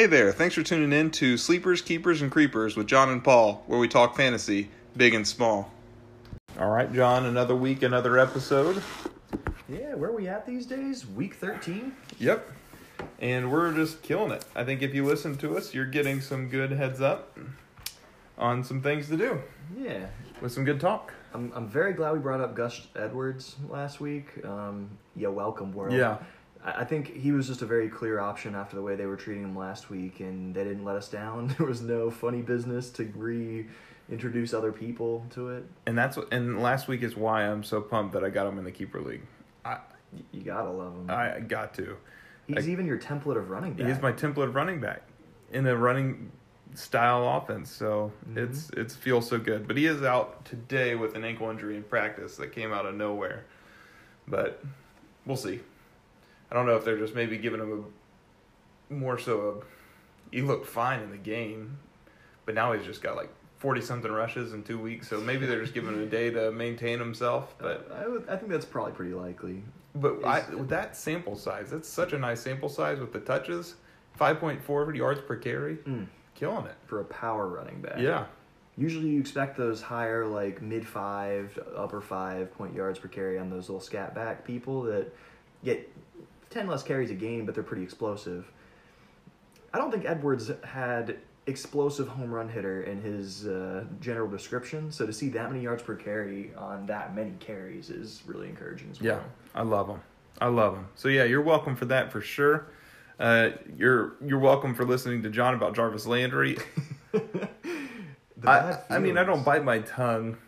Hey there, thanks for tuning in to Sleepers, Keepers, and Creepers with John and Paul, where we talk fantasy, big and small. All right, John, another week, another episode. Yeah, where are we at these days? Week 13? Yep. And we're just killing it. I think if you listen to us, you're getting some good heads up on some things to do Yeah. with some good talk. I'm, I'm very glad we brought up Gus Edwards last week. Um, yeah, welcome, world. Yeah. I think he was just a very clear option after the way they were treating him last week, and they didn't let us down. There was no funny business to reintroduce other people to it. And that's what, and last week is why I'm so pumped that I got him in the keeper league. I You gotta love him. I got to. He's I- even your template of running back. He is my template of running back in a running style offense. So mm-hmm. it's it's feels so good. But he is out today with an ankle injury in practice that came out of nowhere. But we'll see. I don't know if they're just maybe giving him a more so a he looked fine in the game, but now he's just got like forty something rushes in two weeks. So maybe they're just giving him a day to maintain himself. But I, would, I think that's probably pretty likely. but I, with that sample size, that's such a nice sample size with the touches. 5.4 yards per carry. Mm, Killing it. for a power running back. Yeah. Usually you expect those higher, like mid five, upper five point yards per carry on those little scat back people that get 10 less carries a game, but they're pretty explosive. I don't think Edwards had explosive home run hitter in his uh, general description, so to see that many yards per carry on that many carries is really encouraging as Yeah. I love them. I love them. So yeah, you're welcome for that for sure. Uh, you're you're welcome for listening to John about Jarvis Landry. I, I mean, I don't bite my tongue.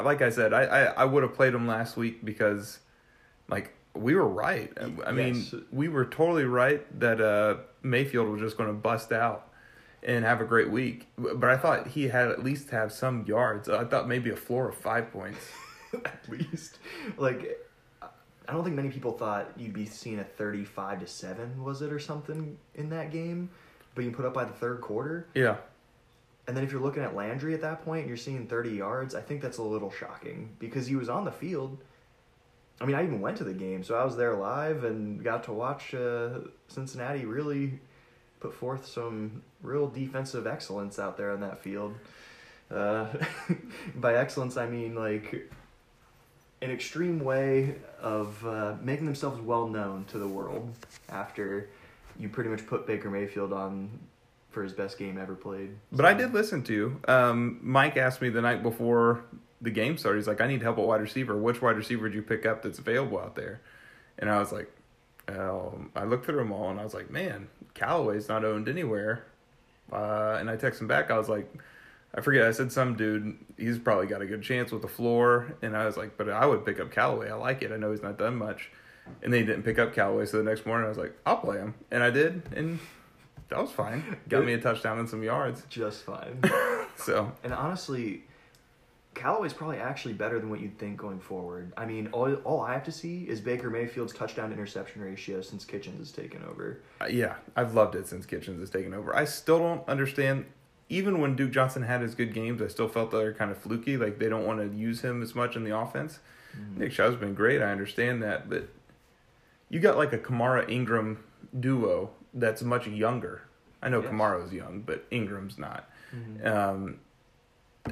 Like I said, I, I, I would have played him last week because, like, we were right. I, mean, Yes. we were totally right that uh, Mayfield was just going to bust out and have a great week. But I thought he had at least have some yards. I thought maybe a floor of five points. at least. Like, I don't think many people thought you'd be seeing a 35 to 7, was it, or something in that game, but you put up by the third quarter. Yeah. And then if you're looking at Landry at that point and you're seeing 30 yards, I think that's a little shocking because he was on the field. I mean, I even went to the game, so I was there live and got to watch uh, Cincinnati really put forth some real defensive excellence out there on that field. Uh, by excellence, I mean like an extreme way of uh, making themselves well known to the world after you pretty much put Baker Mayfield on for his best game ever played. But I did listen to. Um, Mike asked me the night before the game started. He's like, "I need help at wide receiver. Which wide receiver did you pick up that's available out there?" And I was like, um, I looked through them all, and I was like, "Man, Callaway's not owned anywhere." Uh, and I texted him back. I was like, I forget. I said some dude. He's probably got a good chance with the floor. And I was like, but I would pick up Callaway. I like it. I know he's not done much. And they didn't pick up Callaway. So the next morning, I was like, I'll play him, and I did, and that was fine. Got me a touchdown and some yards. just fine. So and honestly, Callaway's probably actually better than what you'd think going forward. I mean, all, all I have to see is Baker Mayfield's touchdown interception ratio since Kitchens has taken over. uh, yeah, I've loved it since Kitchens has taken over. I still don't understand. Even when Duke Johnson had his good games, I still felt they're kind of fluky. Like they don't want to use him as much in the offense. Nick Chubb's been great. I understand that, but you got like a Kamara Ingram duo that's much younger. I know Yes. Kamara's young, but Ingram's not. Mhm. Um,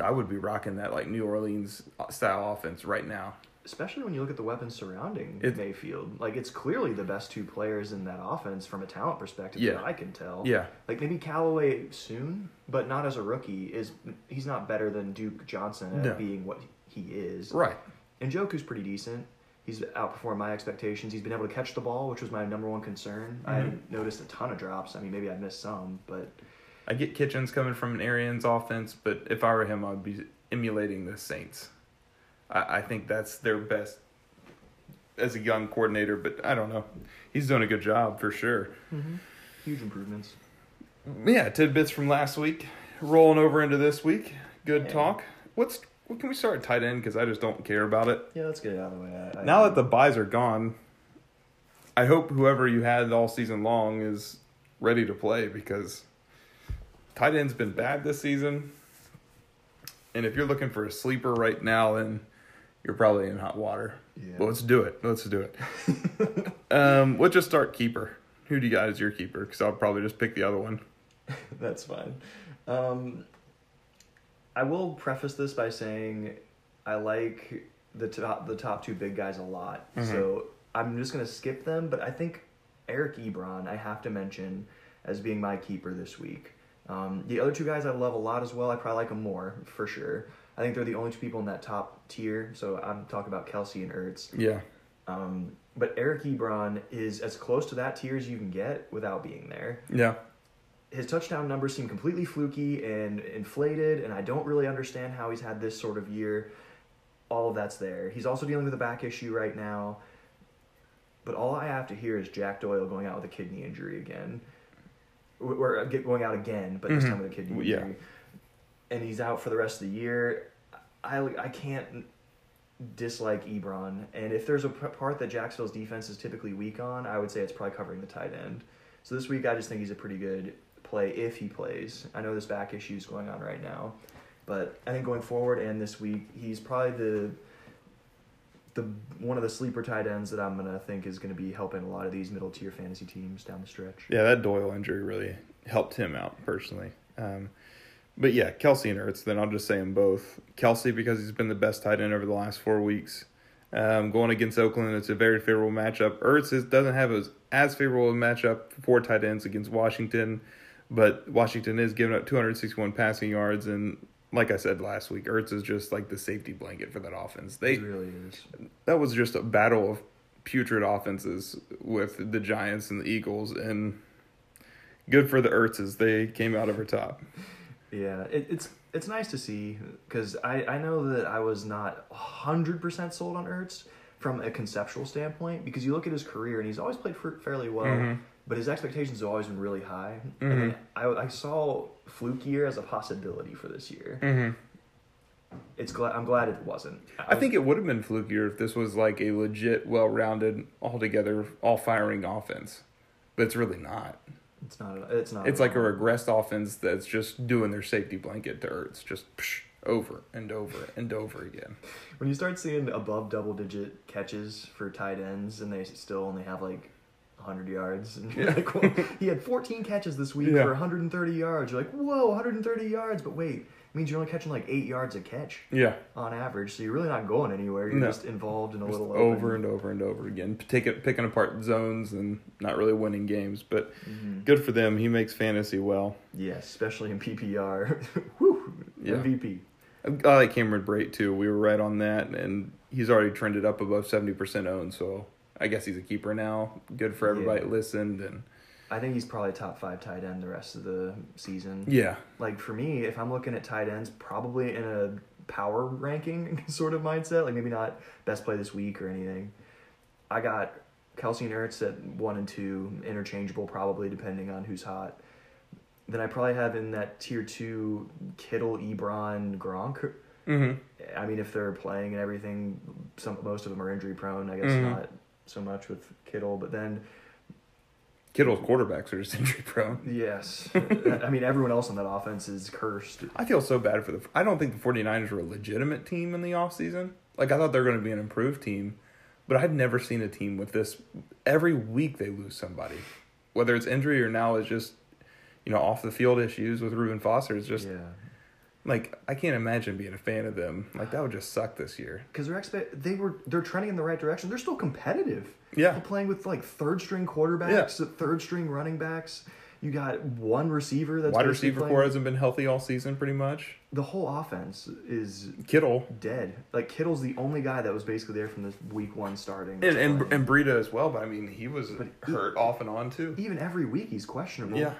I would be rocking that like New Orleans style offense right now. Especially when you look at the weapons surrounding It- Mayfield. Like, it's clearly the best two players in that offense from a talent perspective Yeah. that I can tell. Yeah, Like, maybe Callaway soon, but not as a rookie. Is He's not better than Duke Johnson at No. being what he is. right. And Njoku's pretty decent. He's outperformed my expectations. He's been able to catch the ball, which was my number one concern. I Mhm. hadn't noticed a ton of drops. I mean, maybe I missed some, but I get Kitchens coming from an Arians offense, but if I were him, I'd be emulating the Saints. I, I think that's their best as a young coordinator, but I don't know. He's doing a good job for sure. Mm-hmm. huge improvements. Yeah, tidbits from last week, rolling over into this week. Good Yeah. talk. What's what can we start at tight end because I just don't care about it. Yeah, let's get it out of the way. I, I, Now that the byes are gone, I hope whoever you had all season long is ready to play because tight end's been bad this season. And if you're looking for a sleeper right now, then you're probably in hot water. Yeah. But let's do it. Let's do it. um, let's just start keeper. Who do you got as your keeper? Because I'll probably just pick the other one. That's fine. Um, I will preface this by saying I like the top the top two big guys a lot. Mhm. So I'm just gonna skip them, but I think Eric Ebron I have to mention as being my keeper this week. Um, the other two guys I love a lot as well. I probably like them more for sure. I think they're the only two people in that top tier. So I'm talking about Kelce and Ertz. Yeah. Um, but Eric Ebron is as close to that tier as you can get without being there Yeah. his touchdown numbers seem completely fluky and inflated, and I don't really understand how he's had this sort of year. All of that's there. He's also dealing with a back issue right now. But all I have to hear is Jack Doyle going out with a kidney injury again. Or get going out again, but this Mhm. time with a kid. Yeah. injury. And he's out for the rest of the year. I, I can't dislike Ebron. And if there's a part that Jacksonville's defense is typically weak on, I would say it's probably covering the tight end. So this week, I just think he's a pretty good play if he plays. I know this back issue is going on right now, but I think going forward and this week, he's probably the the one of the sleeper tight ends that I'm gonna think is gonna be helping a lot of these middle tier fantasy teams down the stretch. Yeah, that Doyle injury really helped him out personally. Um, but yeah, Kelce and Ertz, then I'll just say them both. Kelce, because he's been the best tight end over the last four weeks. Um, going against Oakland, it's a very favorable matchup. Ertz is, doesn't have as, as favorable a matchup for tight ends against Washington, but Washington is giving up 261 passing yards. And like I said last week, Ertz is just like the safety blanket for that offense. They It really is. that was just a battle of putrid offenses with the Giants and the Eagles, and good for the Ertzes. They came out over top. Yeah, it, it's it's nice to see because I, I know that I was not hundred percent sold on Ertz from a conceptual standpoint because you look at his career and he's always played for, fairly well, Mhm. But his expectations have always been really high. Mhm. And I, I saw fluke year as a possibility for this year. Mm-hmm. It's glad I'm glad it wasn't. I think it would have been flukier if this was like a legit, well-rounded, altogether, all-firing offense, but it's really not. it's not. It's not. It's like a regressed offense that's just doing their safety blanket to Ertz, just psh, over and over and over again. when you start seeing above double digit catches for tight ends and they still only have like 100 yards and Yeah. like well, he had 14 catches this week Yeah. for 130 yards you're like whoa 130 yards but wait it means you're only catching like 8 yards a catch Yeah. on average so you're really not going anywhere you're No. just involved in a Just little over open. and over and over again, take it, picking apart zones and not really winning games. But Mhm. good for them. He makes fantasy well. yes especially in PPR Whew, Yeah. MVP I like Cameron Brate too. We were right on that, and he's already trended up above seventy percent owned. So I guess he's a keeper now. Good for everybody Yeah. that listened, and I think he's probably top 5 tight end the rest of the season yeah, like for me, if I'm looking at tight ends, probably in a power ranking sort of mindset, like maybe not best play this week or anything. I got Kelce and Ertz at one and two, interchangeable probably depending on who's hot. Then I probably have in that tier two Kittle, Ebron, Gronk. hmm I mean, if they're playing and everything, some most of them are injury prone. I guess Mhm. not so much with Kittle, but then Kittle's quarterbacks are just injury prone. yes, I mean everyone else on that offense is cursed. I feel so bad for the. I don't think the 49ers were a legitimate team in the offseason. Like I thought they were going to be an improved team, but I'd never seen a team with this. Every week they lose somebody, whether it's injury or now it's just, you know, off the field issues with Reuben Foster. It's just yeah. Like I can't imagine being a fan of them. Like that would just suck this year. because they're expect they were they're trending in the right direction. They're still competitive. Yeah. They're playing with like third string quarterbacks, third string running backs. You got one receiver that's Wide receiver playing- core hasn't been healthy all season, pretty much. The whole offense is Kittle dead. Like Kittle's the only guy that was basically there from the week one starting. and and, playing. and Breida as well, but I mean he was But hurt off and on too. even every week he's questionable. Yeah,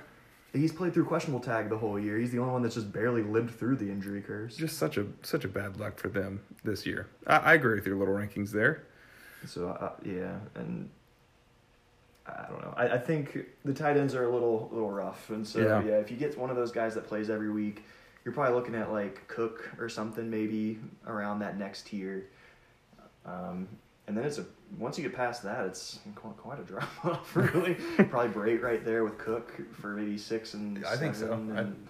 he's played through questionable tag the whole year. He's the only one that's just barely lived through the injury curse. just such a such a bad luck for them this year. I, I agree with your little rankings there. So uh, yeah, and I don't know. I, I think the tight ends are a little little rough, and so Yeah. yeah. if you get one of those guys that plays every week, you're probably looking at like Cook or something maybe around that next tier. Um, and then it's a once you get past that, it's quite, quite a drop off. Really, probably Brate right there with Cook for maybe six and I think so. I- And,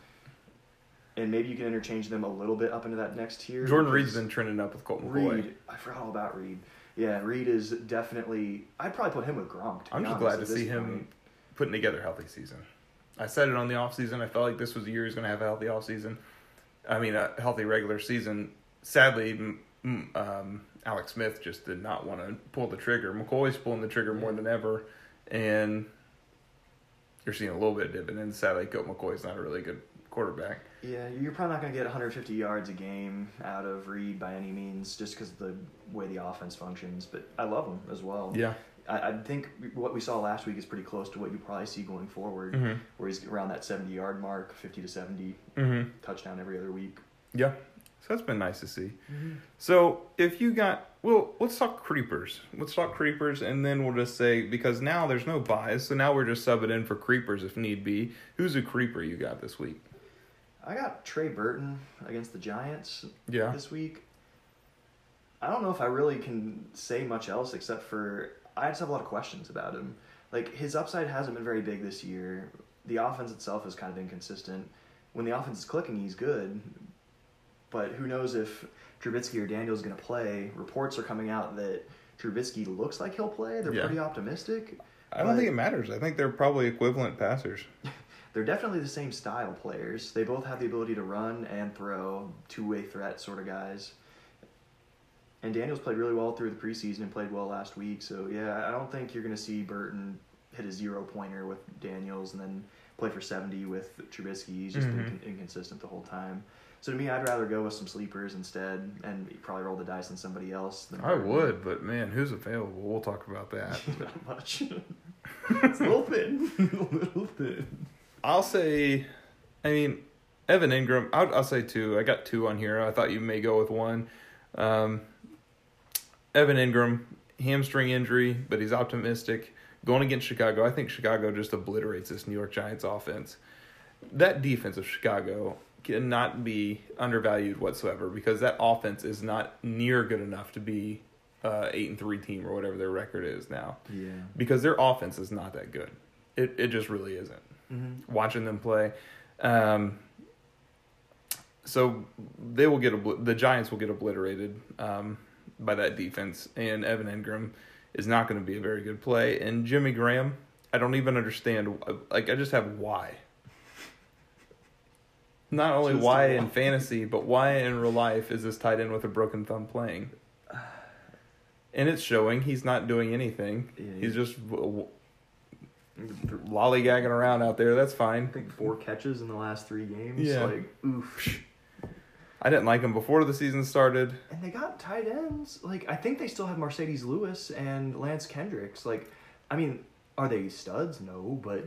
and maybe you can interchange them a little bit up into that next tier. Jordan Reed's been trending up with Colt McCoy. Reed, I forgot all about Reed. Yeah, Reed is definitely. I'd probably put him with Gronk. I'm just glad to see him point. putting together a healthy season. I said it on the offseason. I felt like this was the year he's going to have a healthy offseason. I mean, a healthy regular season. Sadly, um, Alex Smith just did not want to pull the trigger. McCoy's pulling the trigger more than ever, and you're seeing a little bit of dividends. Sadly, Colt McCoy's not a really good quarterback. Yeah, you're probably not going to get 150 yards a game out of Reed by any means, just because of the way the offense functions. But I love him as well. Yeah. I, I think what we saw last week is pretty close to what you probably see going forward, Mhm. where he's around that 70 yard mark, 50 to 70 Mm-hmm. touchdown every other week. Yeah. So that's been nice to see. Mm-hmm. So if you got well, let's talk creepers. Let's talk creepers, and then we'll just say because now there's no bias, so now we're just subbing in for creepers if need be. Who's a creeper you got this week? I got Trey Burton against the Giants Yeah. this week. I don't know if I really can say much else except for I just have a lot of questions about him. Like his upside hasn't been very big this year. The offense itself is kind of inconsistent. When the offense is clicking, he's good. But who knows if Trubisky or Daniel's going to play? Reports are coming out that Trubisky looks like he'll play. They're Yeah. pretty optimistic. I don't think it matters. I think they're probably equivalent passers. They're definitely the same style players. They both have the ability to run and throw, two way threat sort of guys. And Daniels played really well through the preseason and played well last week. So yeah, I don't think you're going to see Burton hit a zero pointer with Daniels and then play for 70 with Trubisky. He's just been Mhm. incon- inconsistent the whole time. So to me, I'd rather go with some sleepers instead and probably roll the dice on somebody else. Than I would, but man, who's available? We'll talk about that. Not much. it's a little thin. a little thin. I'll say, I mean, Evan Engram. I'll, I'll say two. I got two on here. I thought you may go with one. Um, Evan Engram, hamstring injury, but he's optimistic. Going against Chicago, I think Chicago just obliterates this New York Giants offense. That defense of Chicago cannot be undervalued whatsoever because that offense is not near good enough to be uh, eight and three team or whatever their record is now Yeah. because their offense is not that good. It it just really isn't Mm-hmm. watching them play. Um, so they will get obli- the Giants will get obliterated um, by that defense, and Evan Engram is not going to be a very good play. And Jimmy Graham, I don't even understand. Like I just have why. Not only Just why in fantasy, but why in real life is this tight end with a broken thumb playing? And it's showing he's not doing anything. Yeah, He's just w- w- lollygagging around out there. That's I fine. think four catches in the last three games. Yeah. Like, oof. I didn't like him before the season started. And they got tight ends. Like, I think they still have Marcedes Lewis and Lance Kendricks. Like, I mean, are they studs? No, but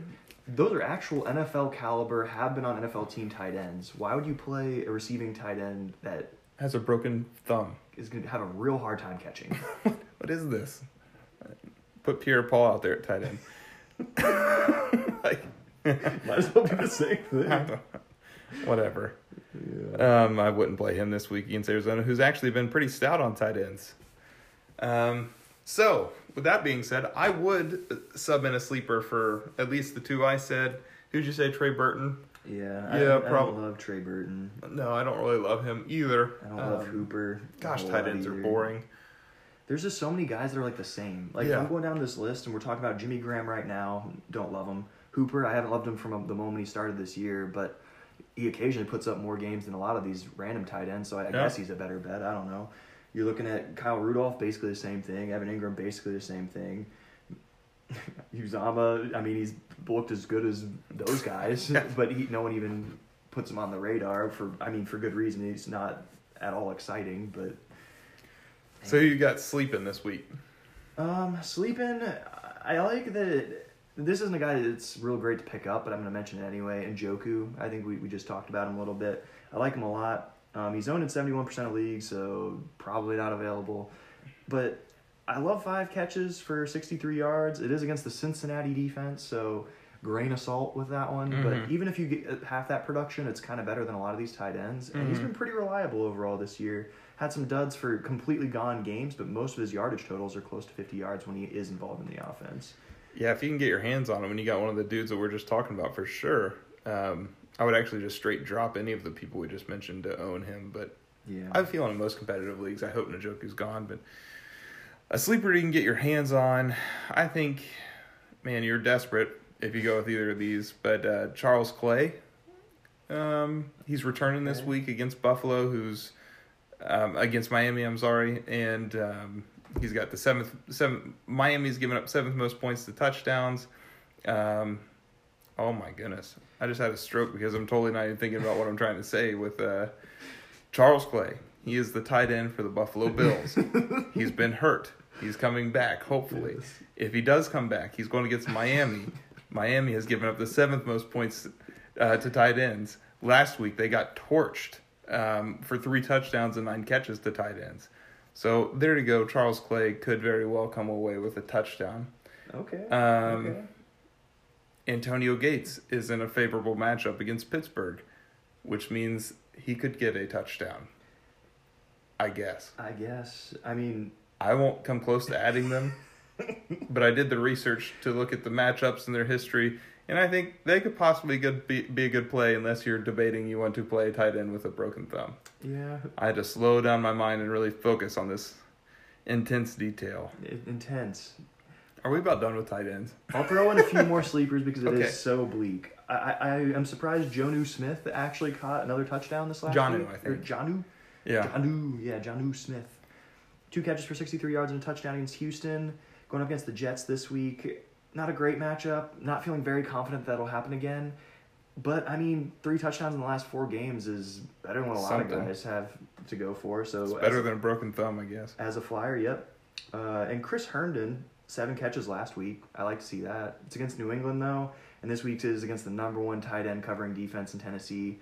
those are actual NFL caliber, have been on NFL team tight ends. Why would you play a receiving tight end that Has a broken thumb. is going to have a real hard time catching? What is this? Put Pierre Paul out there at tight end. like, Might as well be the same thing. whatever. Yeah. Um, I wouldn't play him this week against Arizona, who's actually been pretty stout on tight ends. Um, so, with that being said, I would sub in a sleeper for at least the two I said. Who'd you say, Trey Burton? Yeah, Yeah, I, I love Trey Burton. No, I don't really love him either. I don't love Um, Hooper. Gosh, tight ends are boring. There's just so many guys that are like the same. Like Yeah. I'm going down this list, and we're talking about Jimmy Graham right now. Don't love him. Hooper, I haven't loved him from the moment he started this year, but he occasionally puts up more games than a lot of these random tight ends. So I, I Yeah. guess he's a better bet. I don't know. You're looking at Kyle Rudolph, basically the same thing. Evan Engram, basically the same thing. Uzomah, I mean, he's looked as good as those guys, Yeah. but he, no one even puts him on the radar for. I mean, for good reason. He's not at all exciting, but So you got sleeping this week. um, sleeping. I like that. This isn't a guy that's real great to pick up, but I'm going to mention it anyway. And Njoku, I think we, we just talked about him a little bit. I like him a lot. Um, he's owned in 71% of leagues, so probably not available. But I love five catches for 63 yards. It is against the Cincinnati defense, so grain of salt with that one. Mhm. But even if you get uh, half that production, it's kind of better than a lot of these tight ends. And he's Mhm. been pretty reliable overall this year. Had some duds for completely gone games, but most of his yardage totals are close to 50 yards when he is involved in the offense. Yeah, if you can get your hands on him, and you got one of the dudes that we're just talking about for sure, um, I would actually just straight drop any of the people we just mentioned to own him. But Yeah. I feel in most competitive leagues, I hope Njoku's gone. But a sleeper you can get your hands on, I think, man, you're desperate. if you go with either of these. But uh, Charles Clay, um, he's returning this week against Buffalo, who's um, against Miami. I'm sorry, and um, he's got the seventh. Seventh. Miami's given up seventh most points to touchdowns. Um, oh my goodness! I just had a stroke because I'm totally not even thinking about what I'm trying to say with uh, Charles Clay. He is the tight end for the Buffalo Bills. he's been hurt. He's coming back, hopefully. Yes. If he does come back, he's going against Miami. Miami has given up the seventh most points uh, to tight ends. Last week, they got torched um, for three touchdowns and nine catches to tight ends. So there you go. Charles Clay could very well come away with a touchdown. Okay. Um, okay. Antonio Gates is in a favorable matchup against Pittsburgh, which means he could get a touchdown. I guess. I guess. I mean, I won't come close to adding them, but I did the research to look at the matchups and their history, and I think they could possibly good be, be a good play unless you're debating you want to play a tight end with a broken thumb. yeah, I had to slow down my mind and really focus on this intense detail. intense. Are we about done with tight ends? I'll throw in a few more sleepers because it is Okay. so bleak. I, I, I am surprised Jonnu Smith actually caught another touchdown this last Jonnu, week. I Or think. Jonnu? Yeah. Jonnu, yeah, Jonnu Smith. Two catches for 63 yards and a touchdown against Houston. Going up against the Jets this week. Not a great matchup. Not feeling very confident that'll happen again. But, I mean, three touchdowns in the last four games is better than what a lot Something. of guys have to go for. So It's as- better than a broken thumb, I guess. as a flyer, yep. Uh, and Chris Herndon, seven catches last week. I like to see that. It's against New England though, and this week's is against the number one tight end covering defense in Tennessee.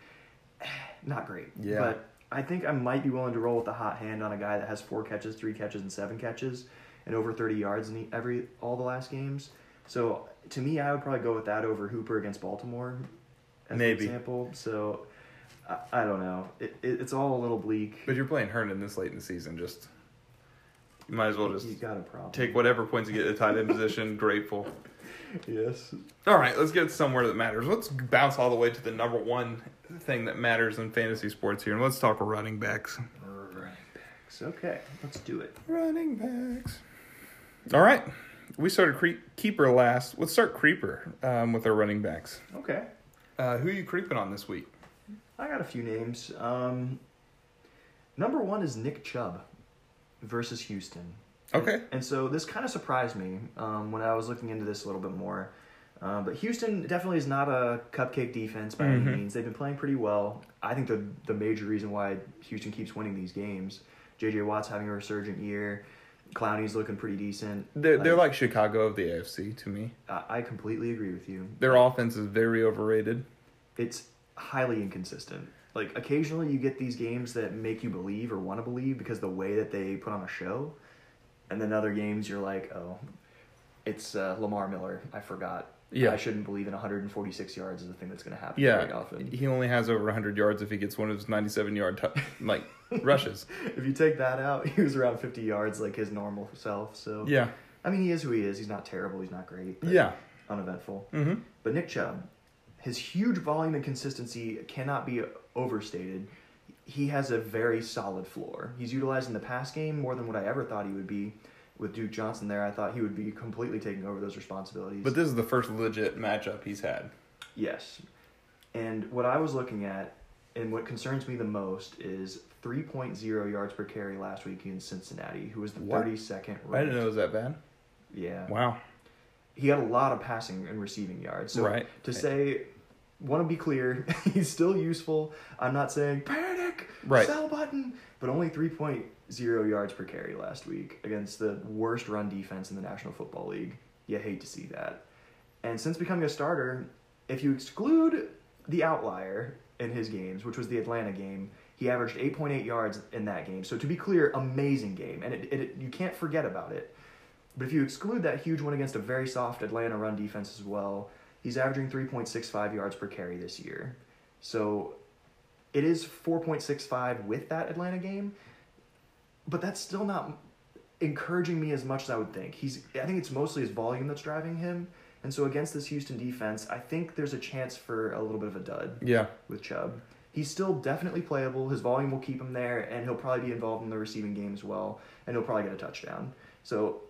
Not great. Yeah. But I think I might be willing to roll with the hot hand on a guy that has four catches, three catches, and seven catches, and over thirty yards in every all the last games. So to me, I would probably go with that over Hooper against Baltimore. As an Maybe. example. So I, I don't know. It, it, it's all a little bleak. But you're playing Herndon this late in the season. Just you might as well just got a problem. take whatever points you get at the tight end position. Grateful. Yes. All right, let's get somewhere that matters. Let's bounce all the way to the number one thing that matters in fantasy sports here, and let's talk running backs. Running backs. Okay, let's do it. Running backs. All right, we started cre- keeper last. Let's start creeper um, with our running backs. Okay. Uh, who are you creeping on this week? I got a few names. Um, number one is Nick Chubb versus Houston. Okay. And so this kind of surprised me um, when I was looking into this a little bit more. Uh, but Houston definitely is not a cupcake defense by Mhm. any means. They've been playing pretty well. I think the the major reason why Houston keeps winning these games, J.J. Watt's having a resurgent year. Clowney's looking pretty decent. They're, they're like Chicago of the AFC to me. I, I completely agree with you. Their offense is very overrated. it's highly inconsistent. Like occasionally you get these games that make you believe or want to believe because the way that they put on a show, and then other games you're like, oh, it's uh, Lamar Miller. I forgot. Yeah. I shouldn't believe in 146 yards is the thing that's going to happen Yeah, very often. he only has over 100 yards if he gets one of his 97 yard t- like rushes. If you take that out, he was around 50 yards like his normal self. So Yeah, I mean, he is who he is. He's not terrible. He's not great. but yeah. uneventful. hmm But Nick Chubb, his huge volume and consistency cannot be overstated. He has a very solid floor. He's utilized in the pass game more than what I ever thought he would be. With Duke Johnson there, I thought he would be completely taking over those responsibilities. But this is the first legit matchup he's had. yes. And what I was looking at, and what concerns me the most, is 3.0 yards per carry last week in Cincinnati, who was the What? 32nd. I didn't know it was that bad. Yeah. Wow. he had a lot of passing and receiving yards. So Right. to say, want to be clear, he's still useful. I'm not saying panic, Right. sell button, but only 3.0 yards per carry last week against the worst run defense in the National Football League. You hate to see that. And since becoming a starter, if you exclude the outlier in his games, which was the Atlanta game, he averaged 8.8 yards in that game. So to be clear, amazing game, and it, it, you can't forget about it. But if you exclude that huge one against a very soft Atlanta run defense as well, he's averaging 3.65 yards per carry this year. So it is 4.65 with that Atlanta game, but that's still not encouraging me as much as I would think. He's I think it's mostly his volume that's driving him. And so against this Houston defense, I think there's a chance for a little bit of a dud Yeah. with Chubb. He's still definitely playable. His volume will keep him there, and he'll probably be involved in the receiving game as well, and he'll probably get a touchdown. So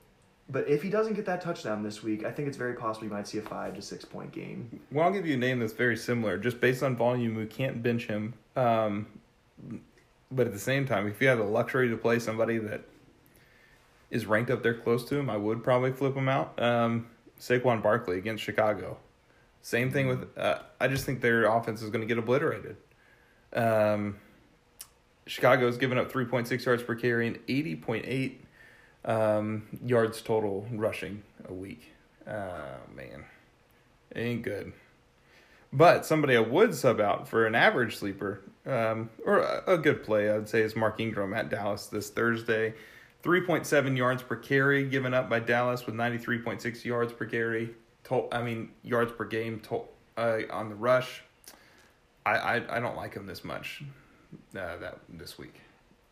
But if he doesn't get that touchdown this week, I think it's very possible you might see a five to six point game. Well, I'll give you a name that's very similar. Just based on volume, we can't bench him. Um, but at the same time, if you have the luxury to play somebody that is ranked up there close to him, I would probably flip him out. Um, Saquon Barkley against Chicago. Same thing with. Uh, I just think their offense is going to get obliterated. Um, Chicago's given up 3.6 yards per carry and 80.8 um, yards total rushing a week. Oh, man. Ain't good. But somebody I would sub out for an average sleeper, um, or a, a good play, I would say, is Mark Ingram at Dallas this Thursday. 3.7 yards per carry given up by Dallas with 93.6 yards per carry. To- I mean, yards per game to- uh, on the rush. I, I, I don't like him this much uh, that this week.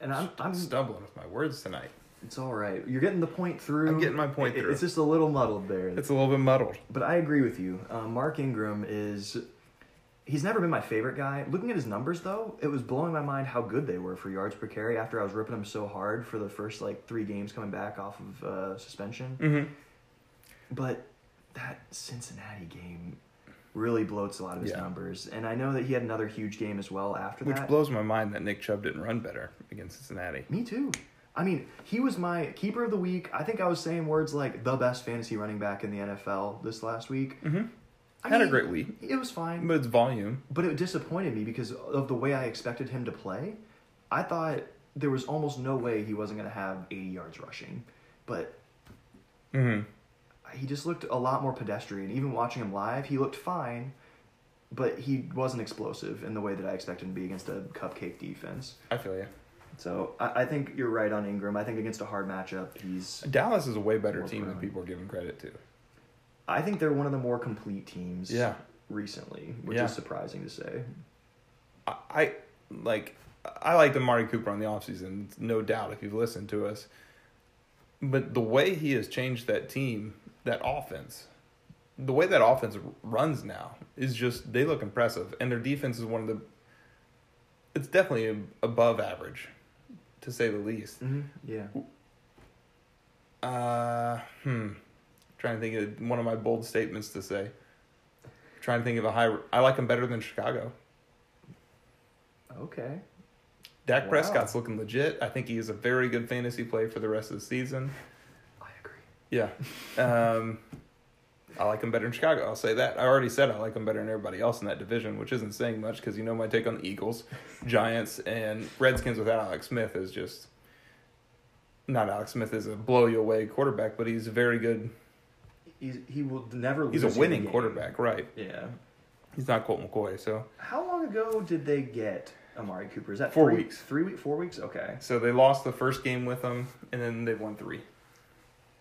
And I'm I'm stumbling with my words tonight. It's all right. You're getting the point through. I'm getting my point It- through. It's just a little muddled there. It's a little bit muddled. But I agree with you. Uh, Mark Ingram is. He's never been my favorite guy. Looking at his numbers, though, it was blowing my mind how good they were for yards per carry after I was ripping him so hard for the first like three games coming back off of uh, suspension. Mm-hmm. But that Cincinnati game really bloats a lot of his Yeah. numbers. And I know that he had another huge game as well after Which that. Which blows my mind that Nick Chubb didn't run better against Cincinnati. Me too. I mean, he was my keeper of the week. I think I was saying words like the best fantasy running back in the NFL this last week. Mm-hmm. I Had a great week, It was fine. but it's volume. But it disappointed me because of the way I expected him to play. I thought there was almost no way he wasn't going to have 80 yards rushing. But Mm-hmm. he just looked a lot more pedestrian. Even watching him live, he looked fine, but he wasn't explosive in the way that I expected him to be against a cupcake defense. I feel you. So I, I think you're right on Ingram. I think against a hard matchup, he's. Dallas is a way better team than people are giving credit to. I think they're one of the more complete teams. Yeah. Recently, which Yeah. is surprising to say. I, I like I like Amari Cooper on the offseason, no doubt if you've listened to us. But the way he has changed that team, that offense, the way that offense runs now is just they look impressive and their defense is one of the it's definitely above average to say the least. Mm-hmm. Yeah. Uh, hmm. Trying to think of one of my bold statements to say. Trying to think of a high. I like him better than Chicago. Okay. Dak Wow. Prescott's looking legit. I think he is a very good fantasy play for the rest of the season. I agree. Yeah. Um, I like them better in Chicago. I'll say that. I already said I like them better than everybody else in that division, which isn't saying much because you know my take on the Eagles, Giants, and Redskins without Alex Smith is just. Not Alex Smith is a blow you away quarterback, but he's a very good. He's, he will never. He's a winning quarterback, right? Yeah. He's not Colt McCoy, so How long ago did they get Amari Cooper? Is that Four three, weeks. Three weeks. Four weeks. Okay. so they lost the first game with him, and then they won three.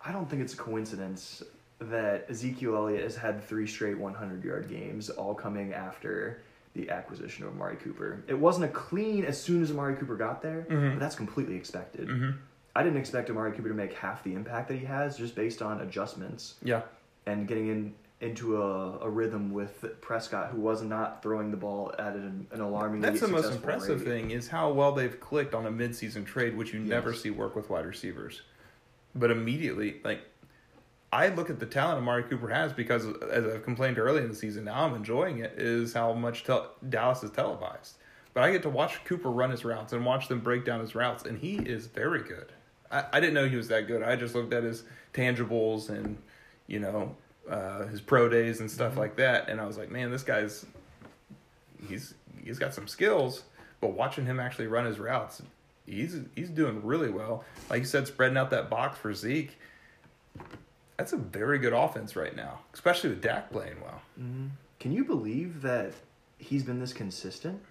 I don't think it's a coincidence that Ezekiel Elliott has had three straight 100 yard games, all coming after the acquisition of Amari Cooper. It wasn't a clean as soon as Amari Cooper got there, Mhm. but that's completely expected. Mm-hmm. I didn't expect Amari Cooper to make half the impact that he has just based on adjustments Yeah, and getting in into a, a rhythm with Prescott, who was not throwing the ball at an, an alarmingly That's the most impressive rate. thing is how well they've clicked on a midseason trade, which you never see work with wide receivers. But immediately, like I look at the talent Amari Cooper has because, as I've complained early in the season, now I'm enjoying it. Is how much tel- Dallas is televised, but I get to watch Cooper run his routes and watch them break down his routes, and he is very good. I, I didn't know he was that good. I just looked at his tangibles and you know uh, his pro days and stuff Mhm. like that, and I was like, man, this guy's he's he's got some skills, but watching him actually run his routes, he's he's doing really well. Like you said, spreading out that box for Zeke. That's a very good offense right now, especially with Dak playing well. Mhm. Can you believe that he's been this consistent?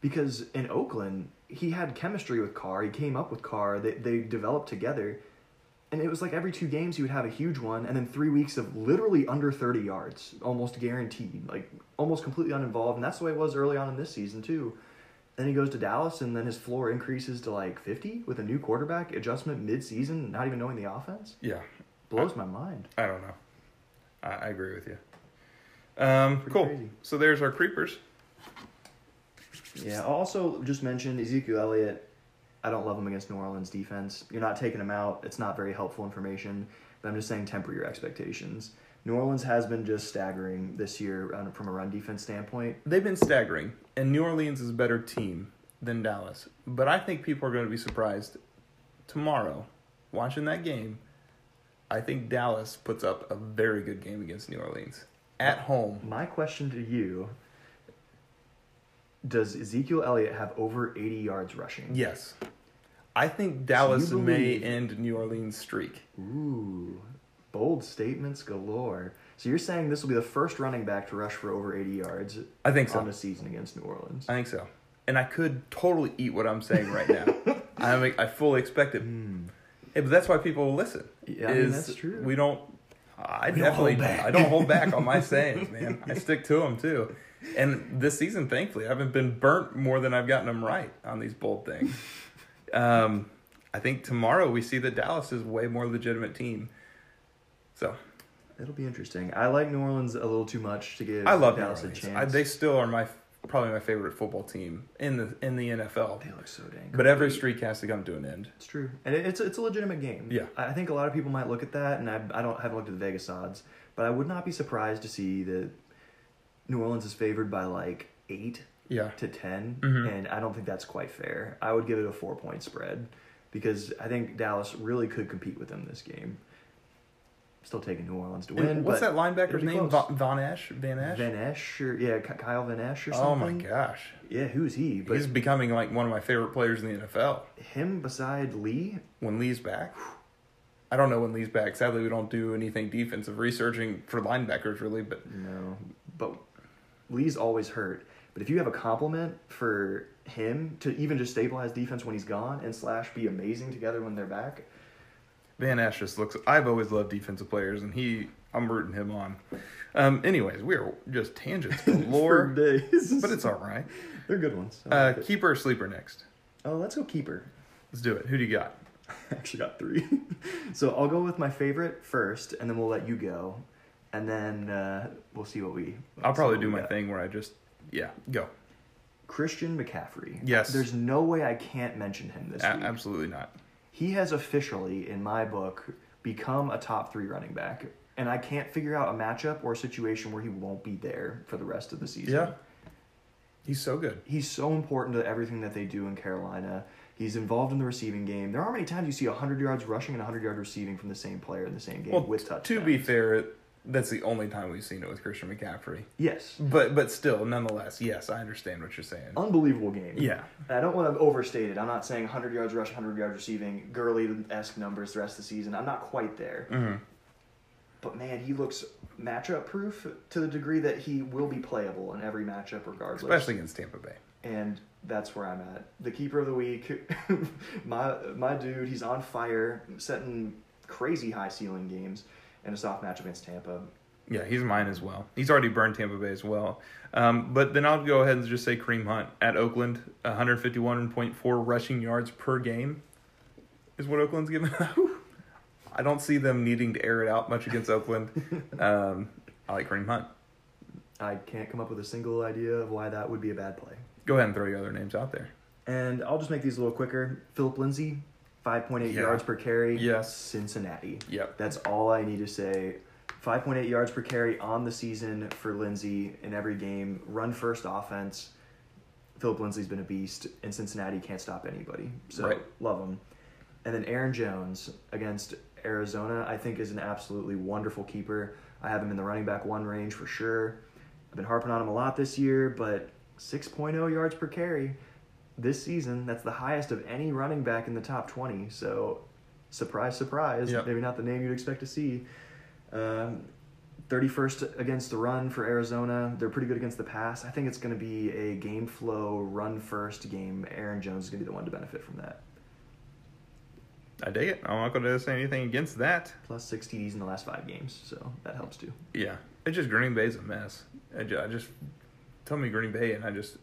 Because in Oakland, he had chemistry with Carr. He came up with Carr. They, they developed together. And it was like every two games he would have a huge one, and then three weeks of literally under 30 yards, almost guaranteed, like almost completely uninvolved. And that's the way it was early on in this season, too. Then he goes to Dallas, and then his floor increases to like 50 with a new quarterback adjustment mid season, not even knowing the offense. Yeah, Blows my mind. I don't know. I, I agree with you. Um, cool. crazy. So there's our creepers. Yeah. Also just mentioned Ezekiel Elliott. I don't love him against New Orleans defense. You're not taking him out. It's not very helpful information. but I'm just saying temper your expectations. New Orleans has been just staggering this year from a run defense standpoint. They've been staggering, and New Orleans is a better team than Dallas. But I think people are going to be surprised tomorrow watching that game. I think Dallas puts up a very good game against New Orleans at home. My question to you Does Ezekiel Elliott have over 80 yards rushing? Yes. I think Dallas you may end New Orleans' streak. Ooh, bold statements galore. So you're saying this will be the first running back to rush for over 80 yards I think so. on the season against New Orleans? I think so. And I could totally eat what I'm saying right now. I I fully expect it. Hmm. Yeah, but that's why people listen. Yeah, I mean, that's true. We don't. I We don't definitely. I don't hold back on my sayings, man. I stick to them too. And this season, thankfully, I haven't been burnt more than I've gotten them right on these bold things. Um, I think tomorrow we see that Dallas is a way more legitimate team. So It'll be interesting. I like New Orleans a little too much to give I love Dallas a chance. I, they still are my probably my favorite football team in the in the NFL. They look so dang. But every streak has to come to an end. It's true, and it, it's it's a legitimate game. Yeah. I think a lot of people might look at that, and I I don't haven't looked at the Vegas odds, but I would not be surprised to see that New Orleans is favored by like eight Yeah. to 10 Mhm. and I don't think that's quite fair. I would give it a four point spread because I think Dallas really could compete with them this game. Still taking New Orleans to win. And what's that linebacker's name? Va- Von Ash? Van Ash? Van Esch or yeah, Ky- Kyle Van Esch or oh something. oh my gosh. Yeah, who's he? But He's becoming like one of my favorite players in the NFL. him beside Lee, When Lee's back. I don't know when Lee's back. Sadly, we don't do anything defensive researching for linebackers really, but no, but Lee's always hurt. But if you have a compliment for him to even just stabilize defense when he's gone and slash be amazing together when they're back, Van Ash just looks. I've always loved defensive players, and he, I'm rooting him on. Um, anyways, we're just tangents for galore, days. but it's all right. they're good ones. I Uh, like it. keeper or sleeper next. Oh, let's go keeper. Let's do it. Who do you got? I actually got three. so I'll go with my favorite first, and then we'll let you go, and then uh, we'll see what we. I'll see probably what do we my got. thing where I just, yeah, go. Christian McCaffrey. Yes. There's no way I can't mention him this A- week. absolutely not. He has officially, in my book, become a top three running back, and I can't figure out a matchup or a situation where he won't be there for the rest of the season. Yeah. He's so good. He's so important to everything that they do in Carolina. He's involved in the receiving game. There aren't many times you see 100 yards rushing and 100 yards receiving from the same player in the same game Well, with touchdowns. to be fair, that's the only time we've seen it with Christian McCaffrey. Yes. But but still, nonetheless, yes, I understand what you're saying. Unbelievable game. Yeah. And I don't want to overstate it. I'm not saying 100 yards rush, 100 yards receiving, Gurley esque numbers the rest of the season. I'm not quite there. hmm But man, he looks matchup proof to the degree that he will be playable in every matchup regardless. Especially against Tampa Bay. and that's where I'm at. The keeper of the week, my my dude, he's on fire, setting crazy high ceiling games in a soft match against Tampa. Yeah, he's mine as well. He's already burned Tampa Bay as well. Um, but then I'll go ahead and just say Kareem Hunt at Oakland, 151.4 rushing yards per game is what Oakland's given. I don't see them needing to air it out much against Oakland. Um, I like Kareem Hunt. I can't come up with a single idea of why that would be a bad play. Go ahead and throw your other names out there. And I'll just make these a little quicker. Phillip Lindsay, 5.8 Yeah. yards per carry. Yes. Cincinnati. Yep. That's all I need to say. 5.8 yards per carry on the season for Lindsay in every game. Run first offense. Phillip Lindsay's been a beast, and Cincinnati can't stop anybody. So Right. love him. And then Aaron Jones against Arizona, I think is an absolutely wonderful keeper. I have him in the running back one range for sure. I've been harping on him a lot this year, but 6.0 yards per carry this season, that's the highest of any running back in the top 20. So, surprise, surprise. Yep. Maybe not the name you'd expect to see. Um, 31st against the run for Arizona. They're pretty good against the pass. I think it's going to be a game flow, run first game. Aaron Jones is going to be the one to benefit from that. I dig it. I'm not going to say anything against that. Plus six TDs in the last five games, so that helps too. Yeah. It's just Green Bay's a mess. I just, I just tell me Green Bay, and I just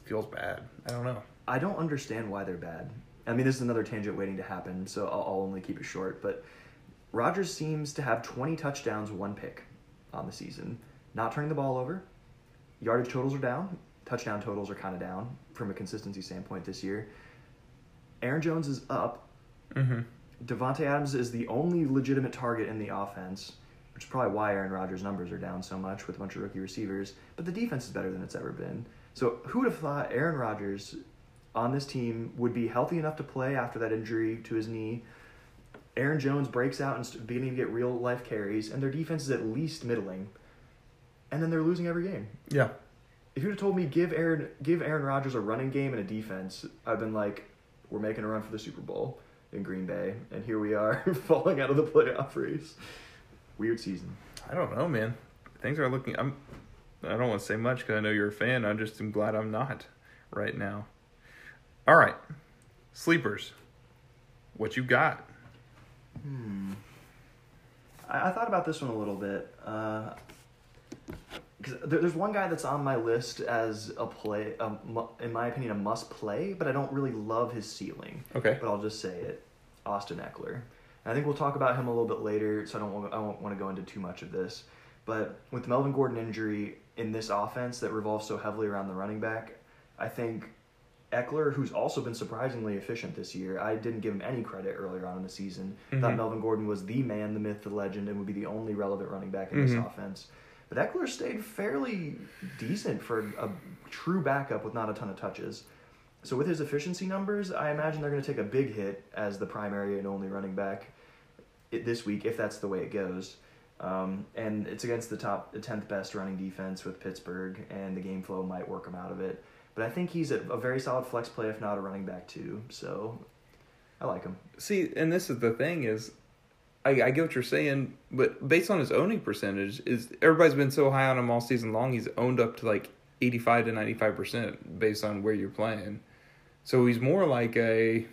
it feels bad. I don't know. I don't understand why they're bad. I mean, this is another tangent waiting to happen, so I'll, I'll only keep it short. But Rodgers seems to have 20 touchdowns, one pick on the season, not turning the ball over. Yardage totals are down. Touchdown totals are kind of down from a consistency standpoint this year. Aaron Jones is up. Mm-hmm. Davante Adams is the only legitimate target in the offense, which is probably why Aaron Rodgers' numbers are down so much with a bunch of rookie receivers. But the defense is better than it's ever been. So who would have thought Aaron Rodgers on this team would be healthy enough to play after that injury to his knee? Aaron Jones breaks out and beginning to get real life carries, and their defense is at least middling. And then they're losing every game. Yeah. If you'd have told me give Aaron give Aaron Rodgers a running game and a defense, I've been like, we're making a run for the Super Bowl in Green Bay, and here we are falling out of the playoff race. Weird season. I don't know, man. Things are looking. I'm. I don't want to say much because I know you're a fan. I just am glad I'm not right now. All right, sleepers. What you got? Hmm. I, I thought about this one a little bit. Uh, because there, there's one guy that's on my list as a play, a, in my opinion, a must play, but I don't really love his ceiling. Okay. But I'll just say it, Austin Ekeler. And I think we'll talk about him a little bit later, so I don't I won't want to go into too much of this. But with the Melvin Gordon injury in this offense that revolves so heavily around the running back, I think Ekeler, who's also been surprisingly efficient this year, I didn't give him any credit earlier on in the season. Thought Mhm. Melvin Gordon was the man, the myth, the legend, and would be the only relevant running back in this Mhm. offense. But Ekeler stayed fairly decent for a true backup with not a ton of touches. So with his efficiency numbers, I imagine they're going to take a big hit as the primary and only running back this week, if that's the way it goes. Um, and it's against the top, the tenth best running defense with Pittsburgh, and the game flow might work him out of it. But I think he's a, a very solid flex play, if not a running back too. So I like him. See, and this is the thing is, I, I get what you're saying, but based on his owning percentage, is everybody's been so high on him all season long. He's owned up to like eighty five to ninety five percent based on where you're playing. So he's more like a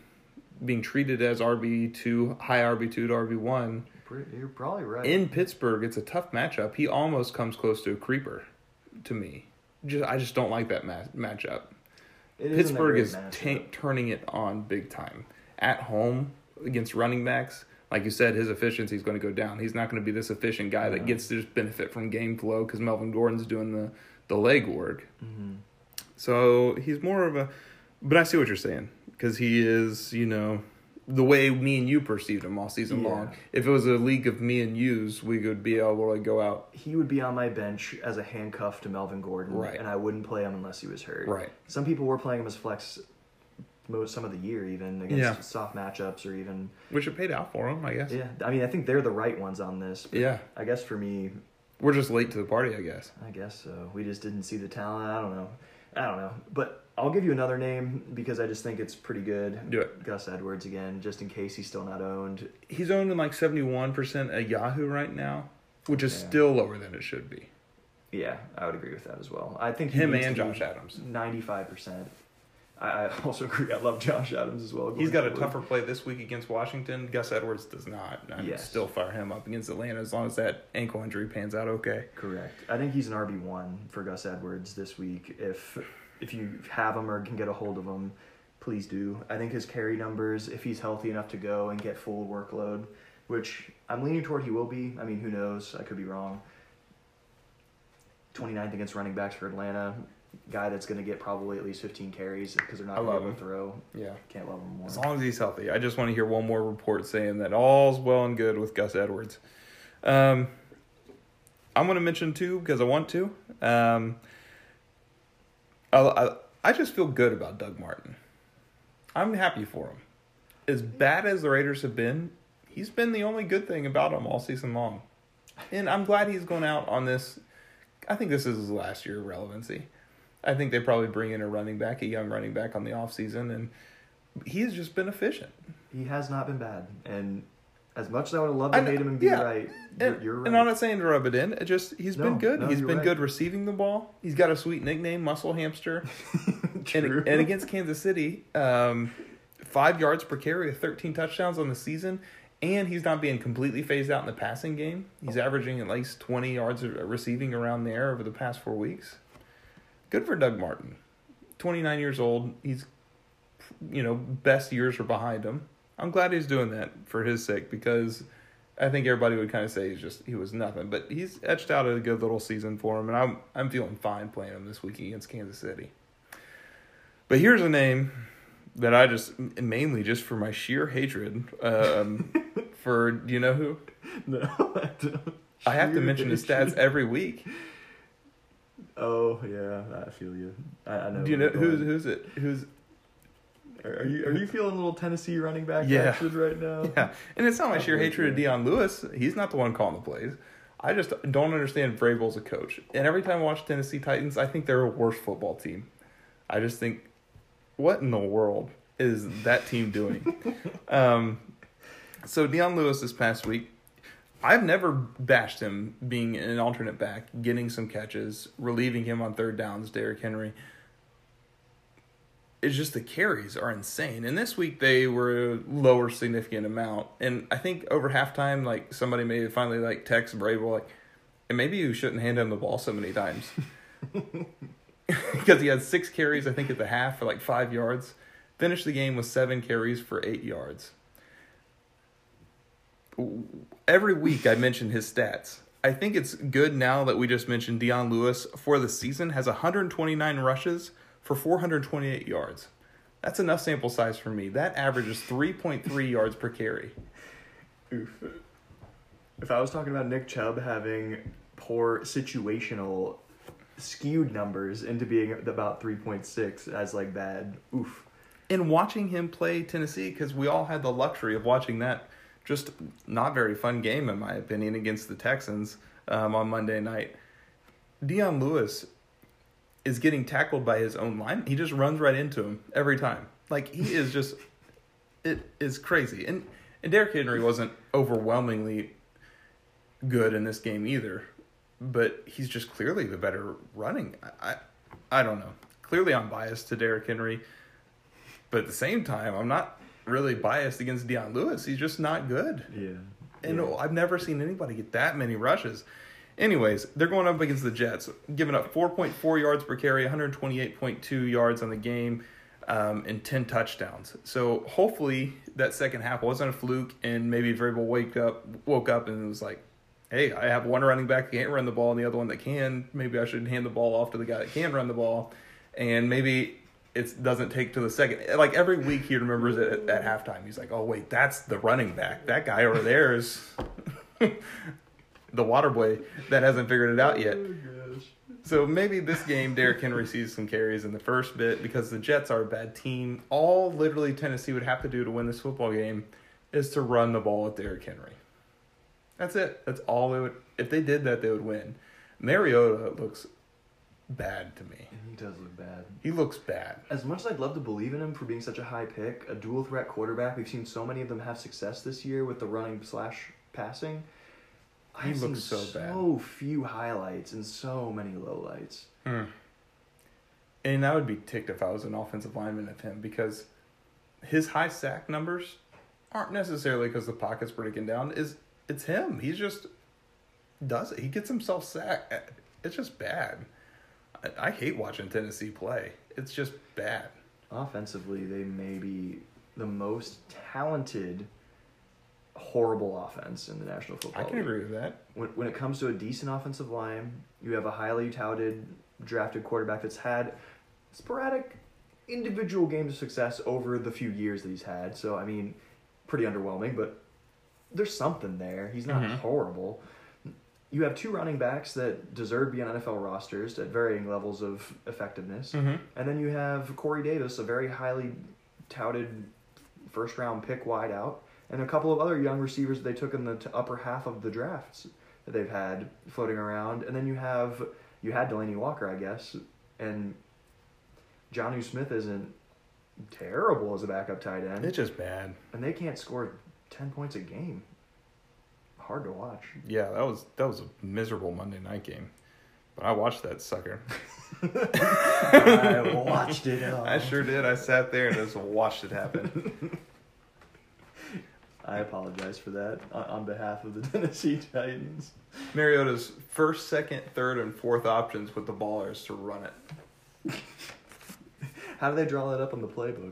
being treated as RB two, high RB two to RB one. Pretty- You're probably right. In Pittsburgh, it's a tough matchup. He almost comes close to a creeper, to me. Just I just don't like that ma- matchup. It Pittsburgh is ta- turning it on big time at home against running backs. Like you said, his efficiency is going to go down. He's not going to be this efficient guy that gets to just benefit from game flow because Melvin Gordon's doing the the leg work. Mhm. So he's more of a. But I see what you're saying because he is, you know, the way me and you perceived him all season Yeah. long. If it was a league of me and yous, we would be able to go out. He would be on my bench as a handcuff to Melvin Gordon, Right. and I wouldn't play him unless he was hurt. Right. Some people were playing him as flex most some of the year, even against Yeah. soft matchups or even Which it paid out for him, I guess. yeah. I mean, I think they're the right ones on this. But Yeah. I guess for me, We're just late to the party, I guess. I guess so. We just didn't see the talent. I don't know. I don't know. But I'll give you another name because I just think it's pretty good. Do it. Gus Edwards again, just in case he's still not owned. He's owned in like 71% at Yahoo right now, which is Yeah. still lower than it should be. Yeah, I would agree with that as well. I think Him and Josh Adams. Ninety-five percent. I, I also agree. I love Josh Adams as well. He's got a tougher play this week against Washington. Gus Edwards does not. I'd Yes. still fire him up against Atlanta as long as that ankle injury pans out okay. Correct. I think he's an RB one for Gus Edwards this week. If if you have him or can get a hold of him, please do. I think his carry numbers, if he's healthy enough to go and get full workload, which I'm leaning toward he will be. I mean, who knows? I could be wrong. 29th against running backs for Atlanta. Guy that's going to get probably at least 15 carries because they're not going to be able him. to throw. Yeah. Can't love him more. As long as he's healthy. I just want to hear one more report saying that all's well and good with Gus Edwards. Um, I'm going to mention two because I want to. Um, I, I, I just feel good about Doug Martin. I'm happy for him. As bad as the Raiders have been, he's been the only good thing about him all season long. And I'm glad he's going out on this. I think this is his last year of relevancy. I think they probably bring in a running back, a young running back on the offseason, and he has just been efficient. he has not been bad. And as much as I would have loved I to hate him and be yeah. right, you're, And, you're right. and I'm not saying to rub it in. It just he's No, been good. no, he's been right. good receiving the ball. He's got a sweet nickname, Muscle Hamster. True. and, and against Kansas City, um, five yards per carry with 13 touchdowns on the season, and he's not being completely phased out in the passing game. He's averaging at least 20 yards of receiving around there over the past four weeks. Good for Doug Martin. 29 years old. He's, you know, best years are behind him. I'm glad he's doing that for his sake because I think everybody would kind of say he's just he was nothing, but he's etched out a good little season for him, and I'm I'm feeling fine playing him this week against Kansas City. But here's a name that I just mainly just for my sheer hatred um, for do you know who? No, I don't. I have to mention his stats every week. Oh yeah, I feel you. I, I know. Do you know who's who's it? Who's Are you are you feeling a little Tennessee running back Yeah. action right now? yeah? And it's not my sheer hatred of Dion Lewis. He's not the one calling the plays. I just don't understand Vrabel as a coach. And every time I watch Tennessee Titans, I think they're a worse football team. I just think, what in the world is that team doing? um, so Dion Lewis this past week, I've never bashed him being an alternate back, getting some catches, relieving him on third downs, Derrick Henry. It's just the carries are insane. And this week they were a lower significant amount. And I think over halftime, like somebody may finally like text Vrabel like, and maybe you shouldn't hand him the ball so many times. because he had six carries, I think, at the half for like five yards. Finished the game with seven carries for eight yards. Every week I mention his stats. I think it's good now that we just mentioned Dion Lewis for the season has 129 rushes for 428 yards. That's enough sample size for me. That averages 3.3 yards per carry. Oof. If I was talking about Nick Chubb having poor situational skewed numbers into being about 3.6 as like bad, oof. And watching him play Tennessee, because we all had the luxury of watching that just not very fun game, in my opinion, against the Texans um, on Monday night. Dion Lewis is getting tackled by his own line. He just runs right into him every time. Like he is just, it is crazy. And and Derrick Henry wasn't overwhelmingly good in this game either, but he's just clearly the better running. I, I, I don't know. Clearly, I'm biased to Derrick Henry, but at the same time, I'm not really biased against Dion Lewis. He's just not good. Yeah. And yeah. I've never seen anybody get that many rushes. Anyways, they're going up against the Jets, giving up 4.4 yards per carry, 128.2 yards on the game, um, and 10 touchdowns. So hopefully that second half wasn't a fluke, and maybe Vrabel wake up, woke up and was like, "Hey, I have one running back that can't run the ball, and the other one that can. Maybe I should hand the ball off to the guy that can run the ball, and maybe." It doesn't take to the second. Like every week, he remembers it at, at halftime. He's like, "Oh wait, that's the running back. That guy over there is the water boy that hasn't figured it out yet. Oh. So maybe this game, Derrick Henry sees some carries in the first bit because the Jets are a bad team. All literally Tennessee would have to do to win this football game is to run the ball with Derrick Henry. That's it. That's all they would. If they did that, they would win. Mariota looks bad to me. He does look bad. He looks bad. As much as I'd love to believe in him for being such a high pick, a dual threat quarterback, we've seen so many of them have success this year with the running slash passing. He I've looks so bad. So few highlights and so many lowlights. Hmm. And I would be ticked if I was an offensive lineman of him because his high sack numbers aren't necessarily because the pocket's breaking down. Is it's him? He's just does it. He gets himself sacked. It's just bad. I, I hate watching Tennessee play. It's just bad. Offensively, they may be the most talented, horrible offense in the National Football league. I can League. agree with that. when, when it comes to a decent offensive line, you have a highly touted drafted quarterback that's had sporadic individual games of success over the few years that he's had. So, I mean, pretty underwhelming, but there's something there. He's not Mhm. horrible. You have two running backs that deserve to be on NFL rosters at varying levels of effectiveness. Mm-hmm. And then you have Corey Davis, a very highly touted first round pick wide out, and a couple of other young receivers that they took in the t- upper half of the drafts that they've had floating around. And then you have you had Delanie Walker, I guess, and Jonnu Smith isn't terrible as a backup tight end, It's just bad. and they can't score ten points a game. Hard to watch. Yeah, that was that was a miserable Monday night game. But I watched that sucker. I watched it. all. I sure did. I sat there and just watched it happen. I apologize for that on, on behalf of the Tennessee Titans. Mariota's first, second, third, and fourth options with the ball is to run it. How do they draw that up on the playbook?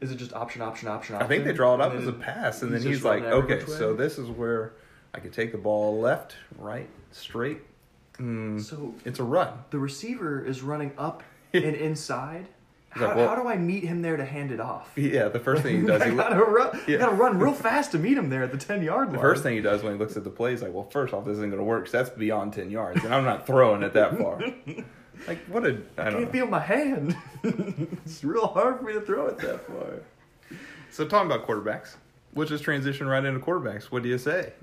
Is it just option, option, option, option? I think they draw it up as a pass, and then just he's like, "Okay, so this is where I could take the ball left, right, straight. Mm, So it's a run." the receiver is running up and inside. He's How, like, well, how do I meet him there to hand it off? yeah. The first thing he does, I he gotta run. Yeah. Gotta run real fast to meet him there at the ten yard line. the first thing he does when he looks at the play is like, well, first off, this isn't going to work 'cause that's beyond ten yards, and I'm not throwing it that far. like, what a I I don't can't know. feel my hand. it's real hard for me to throw it that far. So talking about quarterbacks, let's just transition right into quarterbacks. What do you say?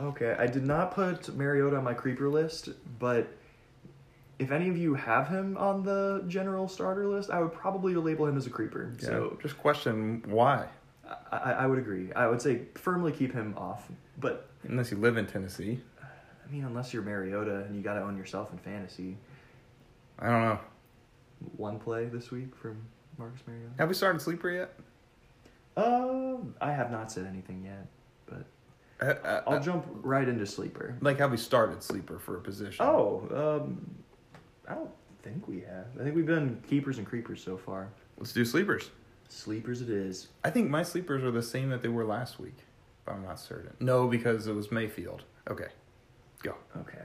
Okay, I did not put Mariota on my creeper list, but if any of you have him on the general starter list, I would probably label him as a creeper. So So just question why, I, I I would agree. I would say firmly keep him off. But unless you live in Tennessee. I mean, unless you're Mariota and you got to own yourself in fantasy, I don't know. one play this week from Marcus Mariota. Have we started sleeper yet? Um, I have not said anything yet, but Uh, uh, I'll uh, jump right into sleeper. like have we started sleeper for a position? Oh, um, I don't think we have. I think we've done keepers and creepers so far. let's do sleepers. Sleepers it is. I think my sleepers are the same that they were last week, but I'm not certain. No, because it was Mayfield. Okay, go. Okay.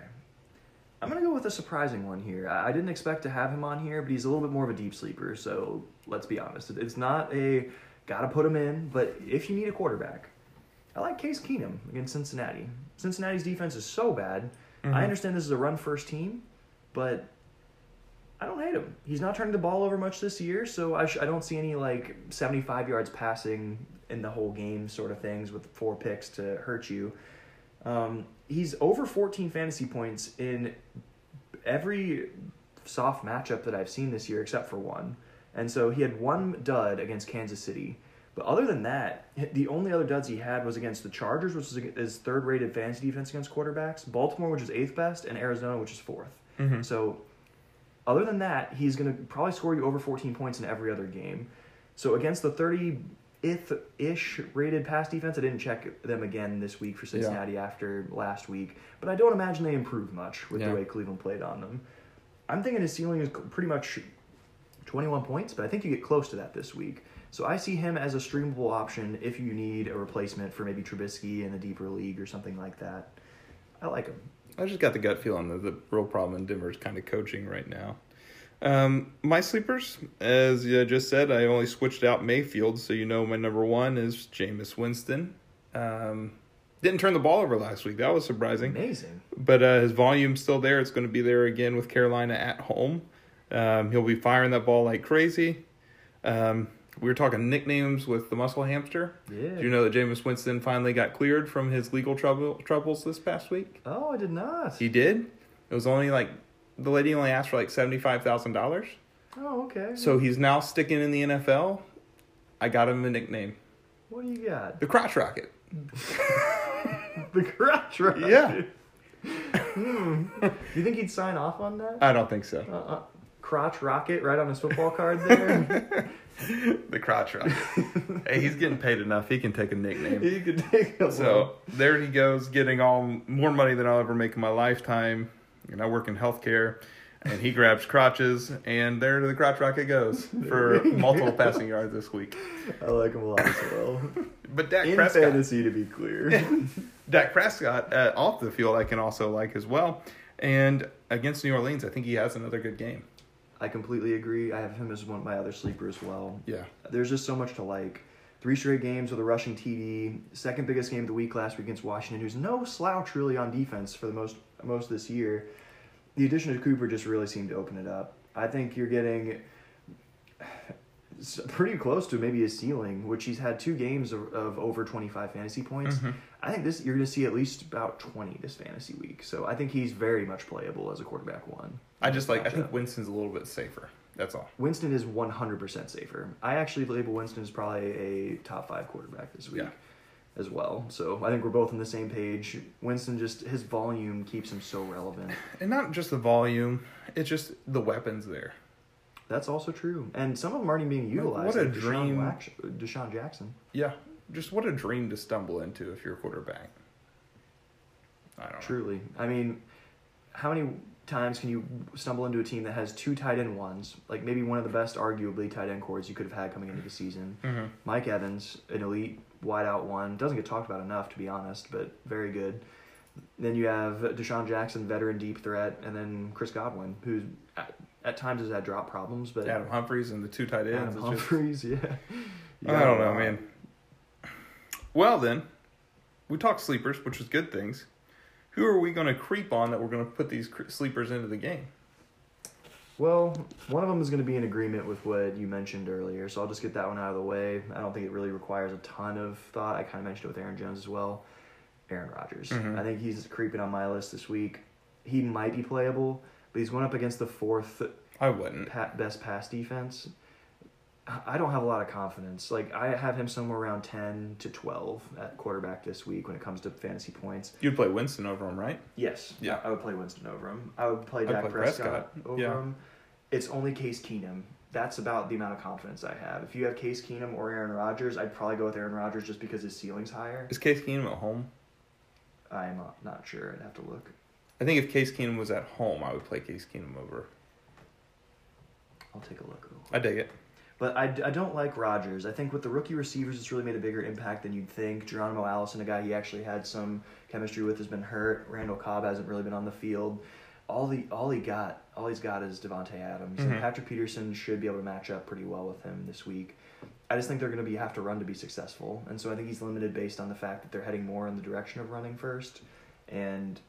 I'm gonna go with a surprising one here. I didn't expect to have him on here, but he's a little bit more of a deep sleeper. So let's be honest, it's not a gotta put him in. But if you need a quarterback, I like Case Keenum against Cincinnati. Cincinnati's defense is so bad. Mhm. I understand this is a run first team, but I don't hate him. He's not turning the ball over much this year, so I, sh- I don't see any like 75 yards passing in the whole game sort of things with four picks to hurt you. Um, he's over 14 fantasy points in every soft matchup that I've seen this year except for one. And so he had one dud against Kansas City. But other than that, the only other duds he had was against the Chargers, which is his third rated fantasy defense against quarterbacks, Baltimore, which is eighth best, and Arizona, which is 4th Mhm. So, other than that, he's going to probably score you over 14 points in every other game. So, against the 30th ish rated pass defense, I didn't check them again this week for Cincinnati after last week, but I don't imagine they improved much with Yeah. the way Cleveland played on them. I'm thinking his ceiling is pretty much 21 points, but I think you get close to that this week. So I see him as a streamable option if you need a replacement for maybe Trubisky in a deeper league or something like that. I like him. I just got the gut feeling that the real problem in Denver is kind of coaching right now. Um, my sleepers, as you just said, I only switched out Mayfield, so you know my number one is Jameis Winston. Um, didn't turn the ball over last week. That was surprising. Amazing. But uh, his volume's still there. It's going to be there again with Carolina at home. Um, he'll be firing that ball like crazy. Um, we were talking nicknames with the muscle hamster. Yeah. Do you know that Jameis Winston finally got cleared from his legal trouble troubles this past week? Oh, I did not. He did. It was only like the lady only asked for like seventy five thousand dollars. Oh, okay. So he's now sticking in the NFL. I got him a nickname, what do you got? the Crotch Rocket. The crotch rocket. Yeah. hmm. Do you think he'd sign off on that? I don't think so. Uh, uh, crotch rocket right on his football card there. the Crotch Rocket. hey, he's getting paid enough. He can take a nickname. He can take a So there he goes, getting all more money than I'll ever make in my lifetime. And I work in healthcare, and he grabs crotches, and there the crotch rocket goes for multiple passing yards this week. I like him a lot as well. But Dak In Prescott, fantasy, to be clear. Dak Prescott uh, off the field, I can also like as well. And against New Orleans, I think he has another good game. I completely agree. I have him as one of my other sleeper as well. Yeah, There's just so much to like. Three straight games with a rushing TD. Second biggest game of the week last week against Washington, who's no slouch really on defense for the most most of this year. The addition of Cooper just really seemed to open it up. I think you're getting pretty close to maybe a ceiling, which he's had two games of, of over 25 fantasy points. Mhm. I think this you're going to see at least about 20 this fantasy week. So I think he's very much playable as a quarterback one. I just like. I think Winston's a little bit safer. That's all. Winston is 100% safer. I actually label Winston as probably a top five quarterback this week Yeah. as well. So I think we're both on the same page. Winston just, his volume keeps him so relevant. And not just the volume; it's just the weapons there. That's also true. And some of them aren't even being utilized. what a like DeSean dream. Wax- DeSean Jackson. Yeah, just what a dream to stumble into if you're a quarterback. I don't know. Truly. I mean, how many times can you stumble into a team that has two tight end ones? Like maybe one of the best, arguably, tight end cores you could have had coming into the season. hmm Mike Evans, an elite wideout one, doesn't get talked about enough to be honest, but very good. Then you have DeSean Jackson, veteran deep threat, and then Chris Godwin, who's at times has had drop problems, but Adam Humphries and the two tight ends. Adam it's just- Humphries, yeah. I don't know, man. Well, then, we talked sleepers, which is good things. Who are we going to creep on that we're going to put these sleepers into the game? Well, one of them is going to be in agreement with what you mentioned earlier, so I'll just get that one out of the way. I don't think it really requires a ton of thought. I kind of mentioned it with Aaron Jones as well. Aaron Rodgers. Mhm. I think he's creeping on my list this week. He might be playable, but he's going up against the fourth I wouldn't. pa- best pass defense. I don't have a lot of confidence. Like I have him somewhere around ten to twelve at quarterback this week when it comes to fantasy points. You'd play Winston over him, right? Yes. Yeah. I would play Winston over him. I would play Dak play Prescott, Prescott. over Yeah. him. It's only Case Keenum. That's about the amount of confidence I have. If you have Case Keenum or Aaron Rodgers, I'd probably go with Aaron Rodgers just because his ceiling's higher. Is Case Keenum at home? I'm not, not sure. I'd have to look. I think if Case Keenum was at home, I would play Case Keenum over. I'll take a look. I dig it. But I, I don't like Rodgers. I think with the rookie receivers, it's really made a bigger impact than you'd think. Geronimo Allison, a guy he actually had some chemistry with, has been hurt. Randall Cobb hasn't really been on the field. All the all he got, all he's got is Davante Adams. And Mhm. Patrick Peterson should be able to match up pretty well with him this week. I just think they're going to be have to run to be successful, and so I think he's limited based on the fact that they're heading more in the direction of running first, and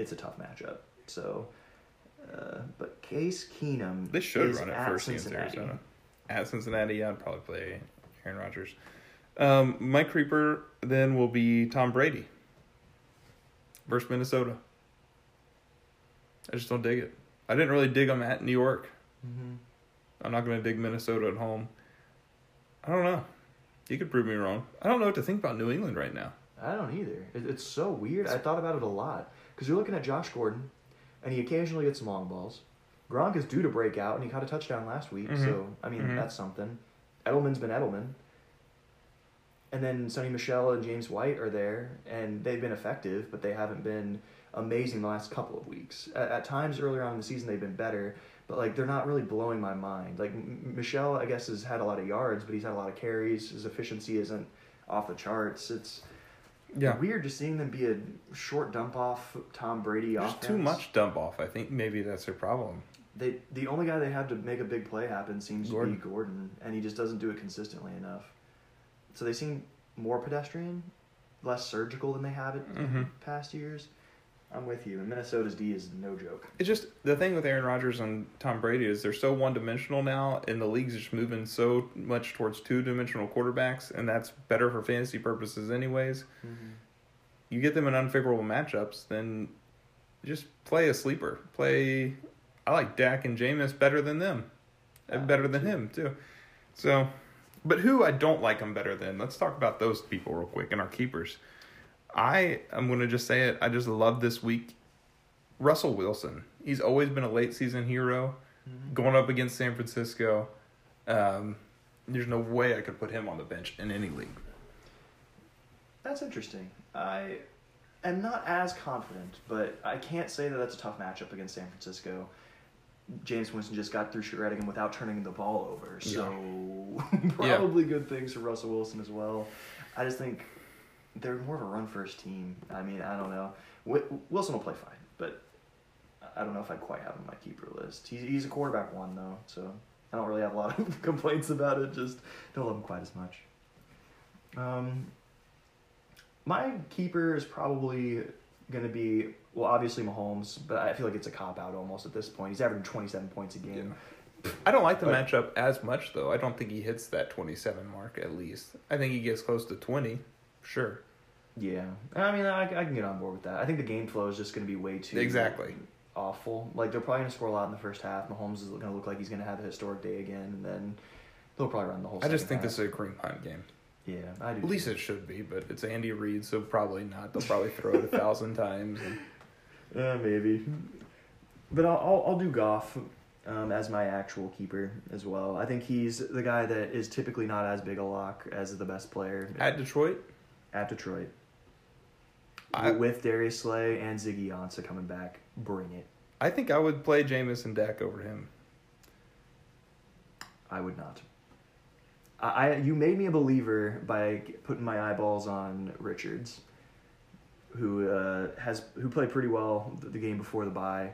it's a tough matchup. So, uh, but Case Keenum This should run it at first against Arizona. At Cincinnati, yeah, I'd probably play Aaron Rodgers. Um, my creeper then will be Tom Brady versus Minnesota. I just don't dig it. I didn't really dig him at New York. Mm-hmm. I'm not going to dig Minnesota at home. I don't know. You could prove me wrong. I don't know what to think about New England right now. I don't either. It's so weird. I thought about it a lot because you're looking at Josh Gordon, and he occasionally gets some long balls. Gronk is due to break out, and he caught a touchdown last week. Mhm. So I mean, Mhm. that's something. Edelman's been Edelman, and then Sony Michel and James White are there, and they've been effective, but they haven't been amazing the last couple of weeks. At, at times earlier on in the season, they've been better, but like they're not really blowing my mind. Like M- Michel, I guess, has had a lot of yards, but he's had a lot of carries. His efficiency isn't off the charts. It's Yeah. weird just seeing them be a short dump off Tom Brady There's offense. too much dump off. I think maybe that's their problem. They the only guy they have to make a big play happen seems Gordon. to be Gordon, and he just doesn't do it consistently enough. So they seem more pedestrian, less surgical than they have it in Mhm. past years. I'm with you. And Minnesota's D is no joke. It's just the thing with Aaron Rodgers and Tom Brady is they're so one dimensional now, and the league's just moving so much towards two dimensional quarterbacks, and that's better for fantasy purposes, anyways. Mm-hmm. You get them in unfavorable matchups, then just play a sleeper. Play. I like Dak and Jameis better than them, and Yeah, better than too. him too. So, but who I don't like him better than? Let's talk about those people real quick and our keepers. I am going to just say it. I just love this week. Russell Wilson. He's always been a late season hero. Mhm. Going up against San Francisco, um, there's no way I could put him on the bench in any league. That's interesting. I am not as confident, but I can't say that that's a tough matchup against San Francisco. James Winston just got through shredding him without turning the ball over, so Yeah. probably good things for Russell Wilson as well. I just think they're more of a run first team. I mean, I don't know. Wi- Wilson will play fine, but I don't know if I'd quite have him on my keeper list. He's, he's a quarterback one though, so I don't really have a lot of complaints about it. Just don't love him quite as much. Um, my keeper is probably going to be well, obviously Mahomes, but I feel like it's a cop out almost at this point. He's averaging twenty seven points a game. I don't like the But- matchup as much though. I don't think he hits that 27 mark at least. I think he gets close to 20. Sure. Yeah, I mean, I, I can get on board with that. I think the game flow is just going to be way too Exactly. awful. Like they're probably going to score a lot in the first half. Mahomes is going to look like he's going to have a historic day again, and then they'll probably run the whole. I just second think this is a Kareem Hunt game. Yeah, I do. At least it should be, but it's Andy Reid, so probably not. They'll probably throw it a thousand times. And, Uh, maybe. But I'll, I'll, I'll do Goff um, as my actual keeper as well. I think he's the guy that is typically not as big a lock as the best player at Detroit, at Detroit. I- With Darius Slay and Ziggy Ansah coming back, bring it. I think I would play Jameis and Dak over him. I would not. I, I you made me a believer by putting my eyeballs on Richards, who uh, has who played pretty well the, the game before the bye.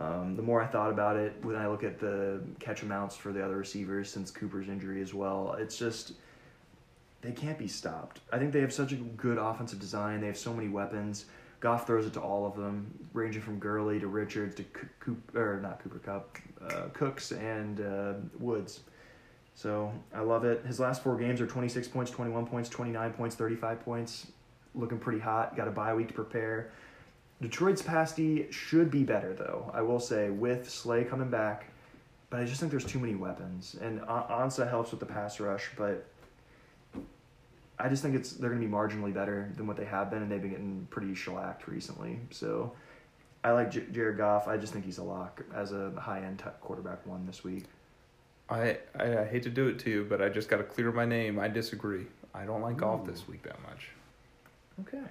Um, the more I thought about it, when I look at the catch amounts for the other receivers since Cooper's injury as well, it's just they can't be stopped. I think they have such a good offensive design. They have so many weapons. Goff throws it to all of them, ranging from Gurley to Richards to Cooper, or not Cooper Kupp, uh, Cooks and uh, Woods. So I love it. His last four games are 26 points, 21 points, 29 points, 35 points. Looking pretty hot. Got a bye week to prepare. Detroit's pass D should be better, though, I will say, with Slay coming back. But I just think there's too many weapons. And Ansah helps with the pass rush, but I just think it's they're going to be marginally better than what they have been, and they've been getting pretty shellacked recently. So I like J- Jared Goff. I just think he's a lock as a high end t- quarterback one this week. I, I, I hate to do it to you, but I just got to clear my name. I disagree. I don't like Ooh. Goff this week that much. Okay.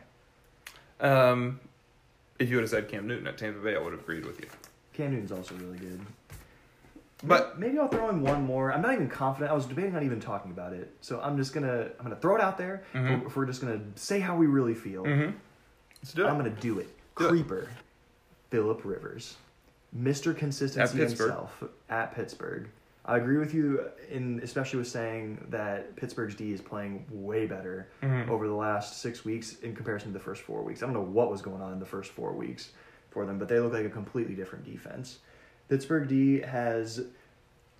Um, if you would have said Cam Newton at Tampa Bay, I would have agreed with you. Cam Newton's also really good. But maybe I'll throw in one more. I'm not even confident. I was debating on even talking about it, so I'm just gonna I'm gonna throw it out there. Mm-hmm. If we're just gonna say how we really feel, mm-hmm. let's do it. I'm gonna do it. Do Creeper, Philip Rivers, Mr. Consistency himself at Pittsburgh. I agree with you in especially with saying that Pittsburgh's D is playing way better mm-hmm. over the last six weeks in comparison to the first four weeks. I don't know what was going on in the first four weeks for them, but they look like a completely different defense. Pittsburgh D has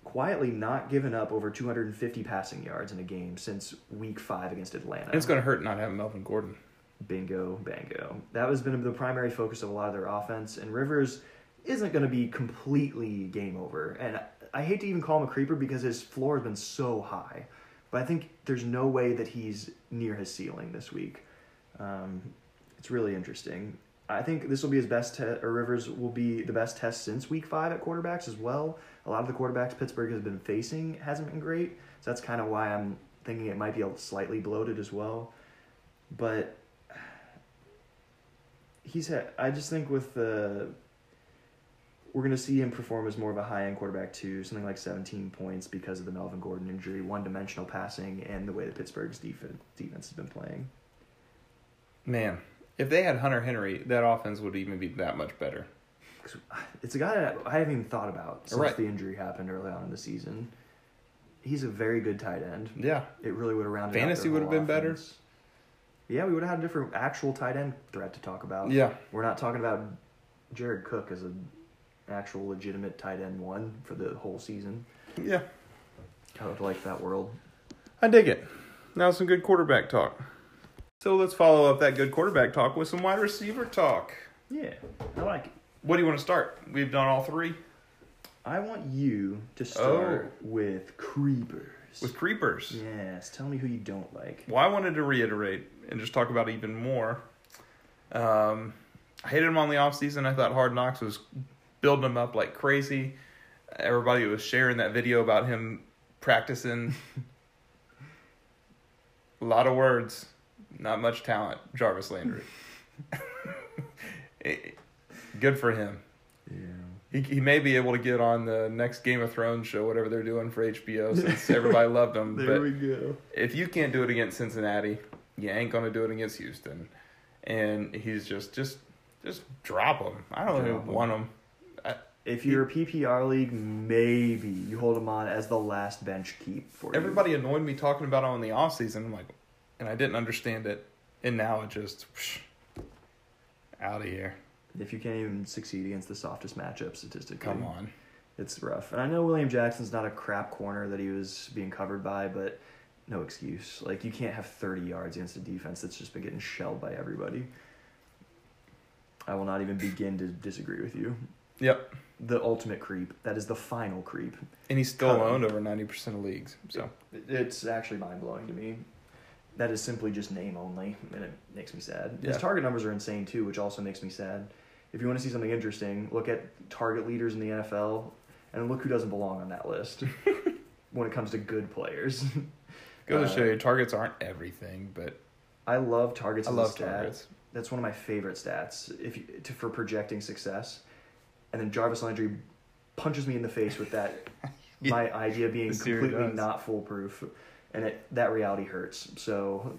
quietly not given up over 250 passing yards in a game since week five against Atlanta. And it's going to hurt not having Melvin Gordon. Bingo, bango. That has been the primary focus of a lot of their offense, and Rivers isn't going to be completely game over. And I hate to even call him a creeper because his floor has been so high, but I think there's no way that he's near his ceiling this week. Um, it's really interesting. I think this will be his best, te- or Rivers will be the best test since week five at quarterbacks as well. A lot of the quarterbacks Pittsburgh has been facing hasn't been great, so that's kind of why I'm thinking it might be a slightly bloated as well. But he's had, I just think with the we're going to see him perform as more of a high end quarterback too, something like 17 points because of the Melvin Gordon injury, one dimensional passing, and the way that Pittsburgh's defense defense has been playing. Man, if they had Hunter Henry, that offense would even be that much better. It's a guy that I haven't even thought about since right. the injury happened early on in the season. He's a very good tight end. Yeah, it really would have rounded. Fantasy would have been better. Yeah, we would have had a different actual tight end threat to talk about. Yeah, we're not talking about Jared Cook as an actual legitimate tight end one for the whole season. Yeah, I would like that world. I dig it. Now some good quarterback talk. So let's follow up that good quarterback talk with some wide receiver talk. Yeah, I like it. What do you want to start? We've done all three. I want you to start oh. with creepers. With creepers. Yes. Tell me who you don't like. Well, I wanted to reiterate and just talk about even more. Um, I hated him on the off season. I thought Hard Knocks was building him up like crazy. Everybody was sharing that video about him practicing. A lot of words, not much talent. Jarvis Landry. Good for him. Yeah. He, he may be able to get on the next Game of Thrones show, whatever they're doing for HBO, since everybody loved him. there but we go. If you can't do it against Cincinnati, you ain't gonna do it against Houston. And he's just just just drop him. I don't even want him. I, if you're he, a PPR league, maybe you hold him on as the last bench keep for everybody you. annoyed me talking about him in the off season. I'm like, and I didn't understand it, and now it just whoosh, out of here if you can't even succeed against the softest matchup statistically. Come on. It's rough. And I know William Jackson's not a crap corner that he was being covered by, but no excuse. Like you can't have 30 yards against a defense that's just been getting shelled by everybody. I will not even begin to disagree with you. Yep. The ultimate creep. That is the final creep. And he's still owned over 90% of leagues. So it's actually mind blowing to me that is simply just name only, and it makes me sad. Yeah. His target numbers are insane too, which also makes me sad. If you want to see something interesting, look at target leaders in the NFL, and look who doesn't belong on that list when it comes to good players. Go to uh, show you, targets aren't everything, but I love targets. I love targets. That's one of my favorite stats if you, to, for projecting success. And then Jarvis Landry punches me in the face with that. yeah. My idea being completely not foolproof and it that reality hurts. So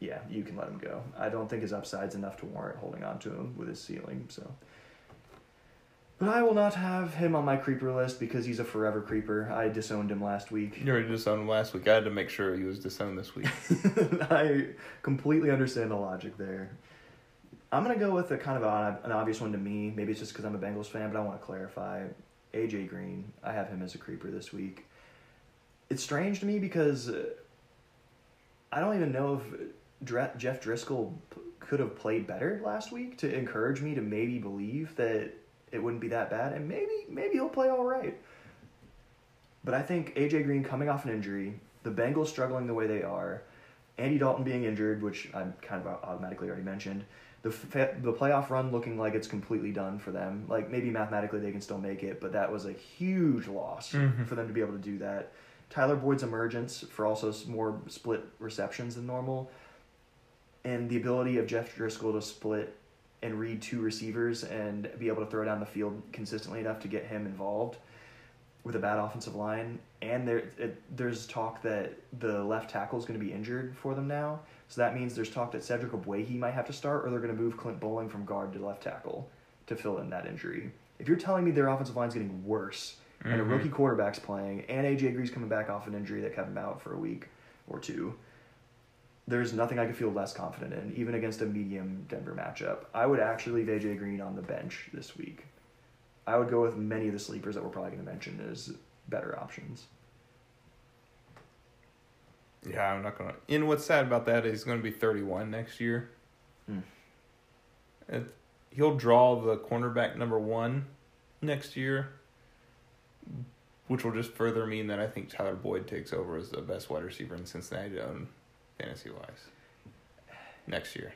yeah, you can let him go. I don't think his upside's enough to warrant holding on to him with his ceiling. So But I will not have him on my creeper list because he's a forever creeper. I disowned him last week. You already disowned him last week. I had to make sure he was disowned this week. I completely understand the logic there. I'm gonna go with a kind of an, an obvious one to me. Maybe it's just because I'm a Bengals fan, but I want to clarify. AJ Green, I have him as a creeper this week. It's strange to me because uh, I don't even know if Jeff Driskel p- could have played better last week to encourage me to maybe believe that it wouldn't be that bad, and maybe maybe he'll play all right. But I think AJ Green coming off an injury, the Bengals struggling the way they are, Andy Dalton being injured, which I kind of automatically already mentioned, the fa- the playoff run looking like it's completely done for them. Like maybe mathematically they can still make it, but that was a huge loss Mhm. for them to be able to do that. Tyler Boyd's emergence for also more split receptions than normal, and the ability of Jeff Driskel to split and read two receivers and be able to throw down the field consistently enough to get him involved with a bad offensive line. And there, it, there's talk that the left tackle is going to be injured for them now. So that means there's talk that Cedric Ogbuehi might have to start, or they're going to move Clint Boling from guard to left tackle to fill in that injury. If you're telling me their offensive line's getting worse, and a Mhm. rookie quarterback's playing, and AJ Green's coming back off an injury that kept him out for a week or two, there's nothing I could feel less confident in, even against a medium Denver matchup. I would actually leave AJ Green on the bench this week. I would go with many of the sleepers that we're probably going to mention as better options. Yeah, I'm not gonna. And what's sad about that is he's gonna be 31 next year. Hmm. It, he'll draw the cornerback number one next year, which will just further mean that I think Tyler Boyd takes over as the best wide receiver in Cincinnati to own fantasy wise next year.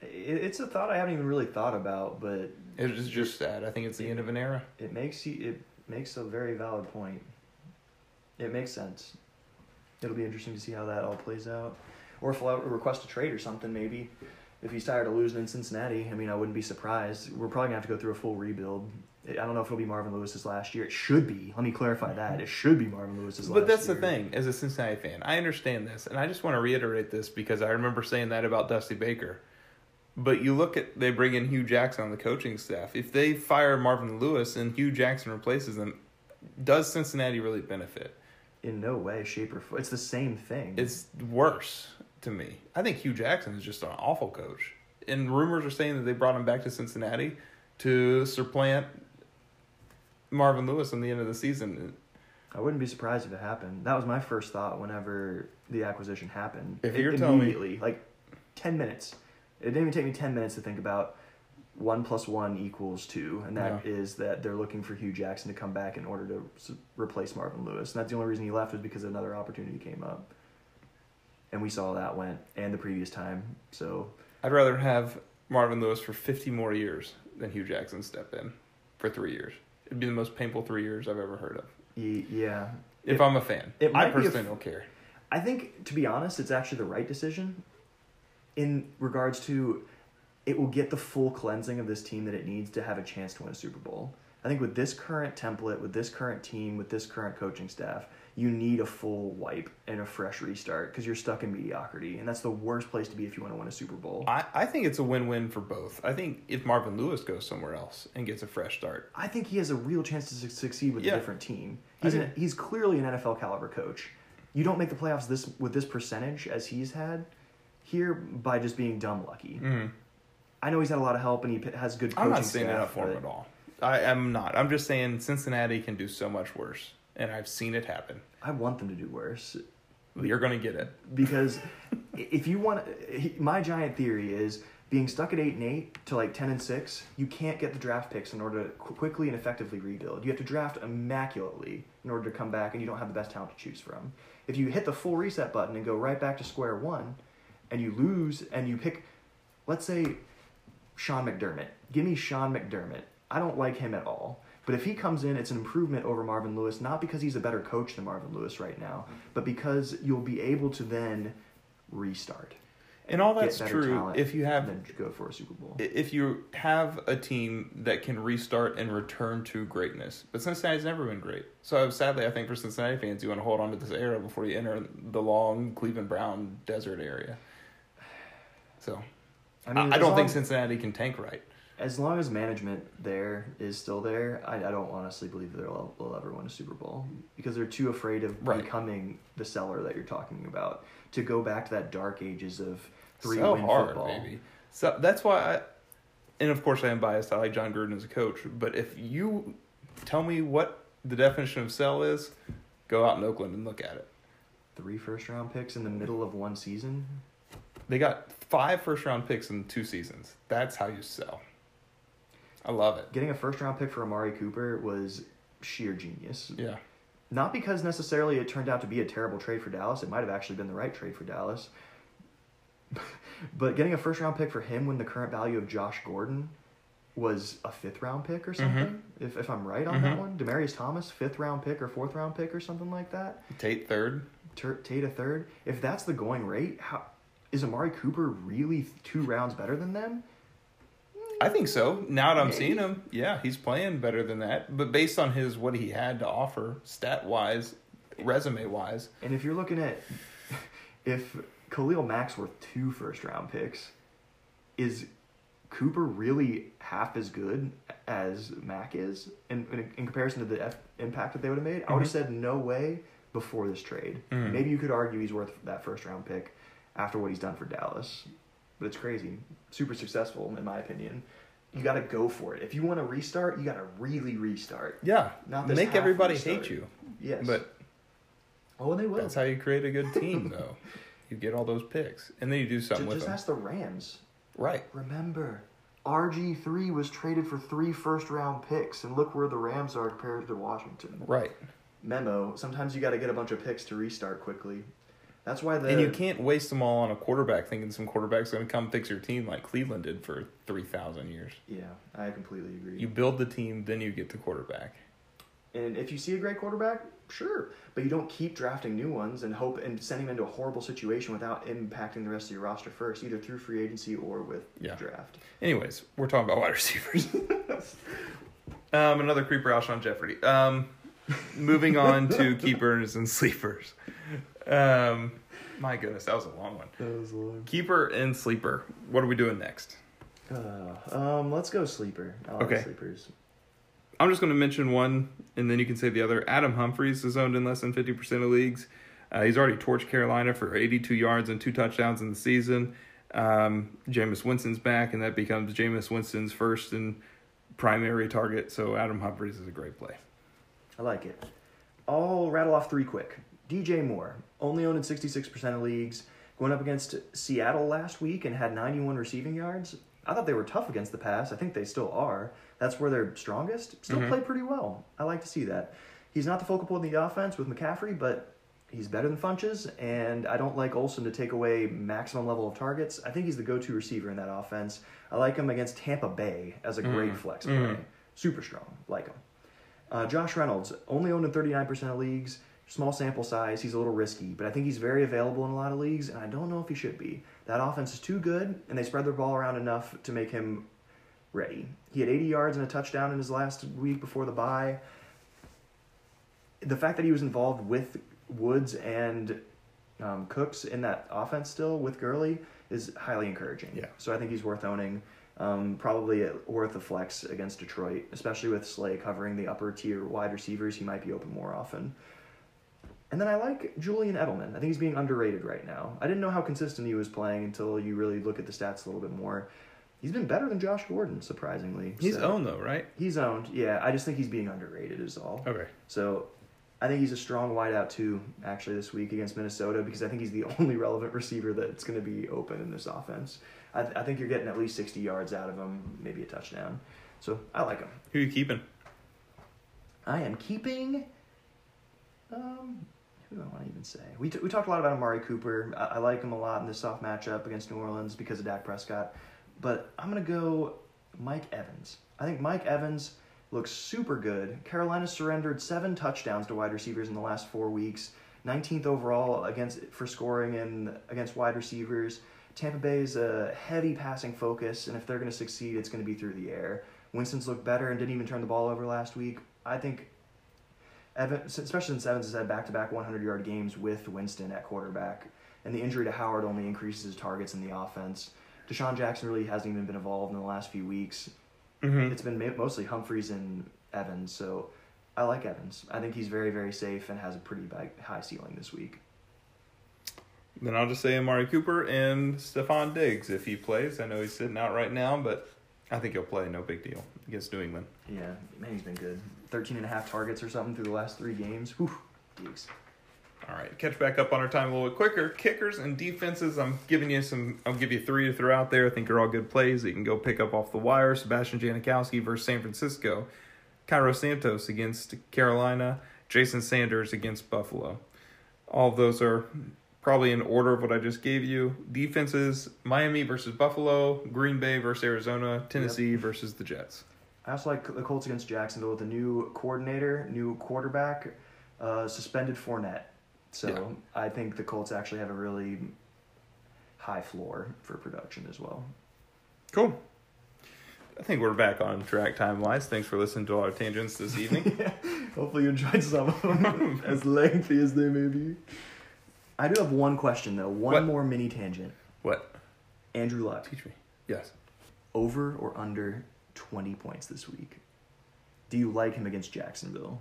It's a thought I haven't even really thought about, but It's just sad. I think it's the end of an era. it makes you it makes a very valid point. It makes sense. It'll be interesting to see how that all plays out, or if he'll request a trade or something. Maybe if he's tired of losing in Cincinnati, I mean, I wouldn't be surprised. We're probably gonna have to go through a full rebuild. I don't know if it'll be Marvin Lewis's last year. It should be. Let me clarify that. Mm-hmm. It should be Marvin Lewis's last. But that's year. the thing, as a Cincinnati fan, I understand this, and I just want to reiterate this because I remember saying that about Dusty Baker. But you look at they bring in Hue Jackson on the coaching staff. If they fire Marvin Lewis and Hue Jackson replaces them, does Cincinnati really benefit? In no way, shape, or form. It's the same thing. It's worse to me. I think Hue Jackson is just an awful coach. And rumors are saying that they brought him back to Cincinnati to supplant Marvin Lewis in the end of the season. I wouldn't be surprised if it happened. That was my first thought whenever the acquisition happened. If It- you're telling me- like ten minutes, it didn't even take me ten minutes to think about one plus one equals two, and that is that they're looking for Hue Jackson to come back in order to replace Marvin Lewis. And that's the only reason he left was because another opportunity came up, and we saw that went and the previous time. So I'd rather have Marvin Lewis for 50 more years than Hue Jackson step in for three years. It'd be the most painful three years I've ever heard of. yeah, If It- I'm a fan, it I personally f- don't care. I think, to be honest, it's actually the right decision in regards to it will get the full cleansing of this team that it needs to have a chance to win a Super Bowl. I think with this current template, with this current team, with this current coaching staff, you need a full wipe and a fresh restart because you're stuck in mediocrity. And that's the worst place to be if you want to win a Super Bowl. I, I think it's a win-win for both. I think if Marvin Lewis goes somewhere else and gets a fresh start, I think he has a real chance to su- succeed with Yeah. a different team. He's an, he's clearly an NFL caliber coach. You don't make the playoffs this with this percentage as he's had here by just being dumb lucky. mm, I know he's had a lot of help and he has good coaching I'm not staff, up for him at all. I am not. I'm just saying Cincinnati can do so much worse, and I've seen it happen. I want them to do worse You're going to get it. because if you want, my giant theory is being stuck at eight and eight to like ten and six. You can't get the draft picks in order to quickly and effectively rebuild. You have to draft immaculately in order to come back, and you don't have the best talent to choose from. If you hit the full reset button and go right back to square one, and you lose, and you pick, let's say, Sean McDermott. Give me Sean McDermott. I don't like him at all. But if he comes in, it's an improvement over Marvin Lewis, not because he's a better coach than Marvin Lewis right now, mm-hmm. but because you'll be able to then restart. And all that's true if you have then go for a Super Bowl. if you have a team that can restart and return to greatness. But Cincinnati's never been great. So sadly, I think for Cincinnati fans, you want to hold on to this era before you enter the long Cleveland Brown desert area. So I, mean, I don't think Cincinnati can tank right. As long as management there is still there, I, I don't honestly believe they'll, they'll ever win a Super Bowl because they're too afraid of Right. becoming the seller that you're talking about. To go back to that dark ages of three so win hard, football. baby. So that's why I, and of course I am biased. I like Jon Gruden as a coach, but if you tell me what the definition of sell is, go out in Oakland and look at it. Three first round picks in the middle of one season. They got five first round picks in two seasons. That's how you sell. I love it. Getting a first round pick for Amari Cooper was sheer genius. Yeah. Not because necessarily it turned out to be a terrible trade for Dallas. It might have actually been the right trade for Dallas. but getting a first round pick for him when the current value of Josh Gordon was a fifth round pick or something, if, if I'm right on that Mhm. one. Demaryius Thomas, fifth round pick or fourth round pick or something like that. Tate third. Tur Tate a third. If that's the going rate, how is Amari Cooper really two rounds better than them? I think so. Now that I'm Maybe. seeing him, yeah, he's playing better than that. But based on his what he had to offer, stat wise, resume wise, And if you're looking at if Khalil Mack's worth two first round picks, is Cooper really half as good as Mack is in, in, in comparison to the F, impact that they would have made? I would have said no way before this trade. Mhm. Maybe you could argue he's worth that first round pick after what he's done for Dallas, but it's crazy. Super successful in my opinion. You got to go for it. If you want to restart, you got to really restart. yeah, Not this make everybody restart. hate you. Yes, But oh, and they will. that's how you create a good team, though. You get all those picks, and then you do something Ju- with just them. ask the Rams. Right. Remember, RG3 was traded for three first round picks, and look where the Rams are compared to Washington. Right. Memo, sometimes you got to get a bunch of picks to restart quickly. That's why the. and you can't waste them all on a quarterback thinking some quarterback's going to come fix your team like Cleveland did for 3,000 years. Yeah, I completely agree. You build the team, then you get the quarterback. and if you see a great quarterback, sure. But you don't keep drafting new ones and hope and sending them into a horrible situation without impacting the rest of your roster first, either through free agency or with Yeah. draft. Anyways, we're talking about wide receivers. um, another creeper, Alshon Jeffery. Um, moving on to keepers and sleepers. Um, my goodness, that was a long one. That was long. Keeper and sleeper. What are we doing next? Uh, um, let's go sleeper. I like Okay. sleepers. I'm just going to mention one, and then you can say the other. Adam Humphries is owned in less than 50% of leagues. Uh, he's already torched Carolina for 82 yards and two touchdowns in the season. Um, Jameis Winston's back, and that becomes Jameis Winston's first and primary target. So Adam Humphries is a great play. I like it. I'll rattle off three quick. DJ Moore, only owned in 66% of leagues, going up against Seattle last week and had 91 receiving yards. I thought they were tough against the pass. I think they still are. That's where they're strongest. Still Mhm. played pretty well. I like to see that. He's not the focal point of the offense with McCaffrey, but he's better than Funchess, and I don't like Olsen to take away maximum level of targets. I think he's the go-to receiver in that offense. I like him against Tampa Bay as a great Mhm. flex play. Mhm. Super strong. Like him. Uh, Josh Reynolds, only owned in 39% of leagues. Small sample size. He's a little risky, but I think he's very available in a lot of leagues, and I don't know if he should be. That offense is too good, and they spread their ball around enough to make him ready. He had 80 yards and a touchdown in his last week before the bye. The fact that he was involved with Woods and um, Cooks in that offense still with Gurley is highly encouraging. Yeah. So I think he's worth owning. Um, probably worth a flex against Detroit, especially with Slay covering the upper tier wide receivers. He might be open more often. And then I like Julian Edelman. I think he's being underrated right now. I didn't know how consistent he was playing until you really look at the stats a little bit more. He's been better than Josh Gordon, surprisingly. He's So- owned, though, right? He's owned, yeah. I just think he's being underrated, is all. Okay. So I think he's a strong wideout too, actually, this week against Minnesota because I think he's the only relevant receiver that's going to be open in this offense. I, I think you're getting at least 60 yards out of him, maybe a touchdown. So I like him. Who are you keeping? I am keeping. Um, who do I want to even say? We, t- we talked a lot about Amari Cooper. I, I like him a lot in this soft matchup against New Orleans because of Dak Prescott. But I'm going to go Mike Evans. I think Mike Evans looks super good. Carolina surrendered seven touchdowns to wide receivers in the last four weeks. 19th overall against for scoring and against wide receivers. Tampa Bay is a heavy passing focus, and if they're going to succeed, it's going to be through the air. Winston's looked better and didn't even turn the ball over last week. I think, Evan, especially since Evans has had back-to-back 100-yard games with Winston at quarterback, and the injury to Howard only increases his targets in the offense. DeSean Jackson really hasn't even been involved in the last few weeks. Mhm. It's been mostly Humphries and Evans, so I like Evans. I think he's very, very safe and has a pretty high ceiling this week. Then I'll just say Amari Cooper and Stefon Diggs if he plays. I know he's sitting out right now, but I think he'll play. No big deal against New England. Yeah, man, he's been good. 13 and a half targets or something through the last three games. Whew. All right, catch back up on our time a little bit quicker. Kickers and defenses. I'm giving you some. I'll give you three to throw out there. I think they're all good plays that you can go pick up off the wire. Sebastian Janikowski versus San Francisco. Cairo Santos against Carolina. Jason Sanders against Buffalo. All of those are probably in order of what I just gave you. Defenses: Miami versus Buffalo, Green Bay versus Arizona, Tennessee versus the Jets. I also like the Colts against Jacksonville with a new coordinator, new quarterback, uh, suspended Fournette. So Yeah. I think the Colts actually have a really high floor for production as well. Cool. I think we're back on track time wise. Thanks for listening to all our tangents this evening. Hopefully you enjoyed some of them, as lengthy as they may be. I do have one question though, one What? more mini tangent. what? Andrew Luck, Teach me. Yes. over or under 20 points this week? Do you like him against Jacksonville?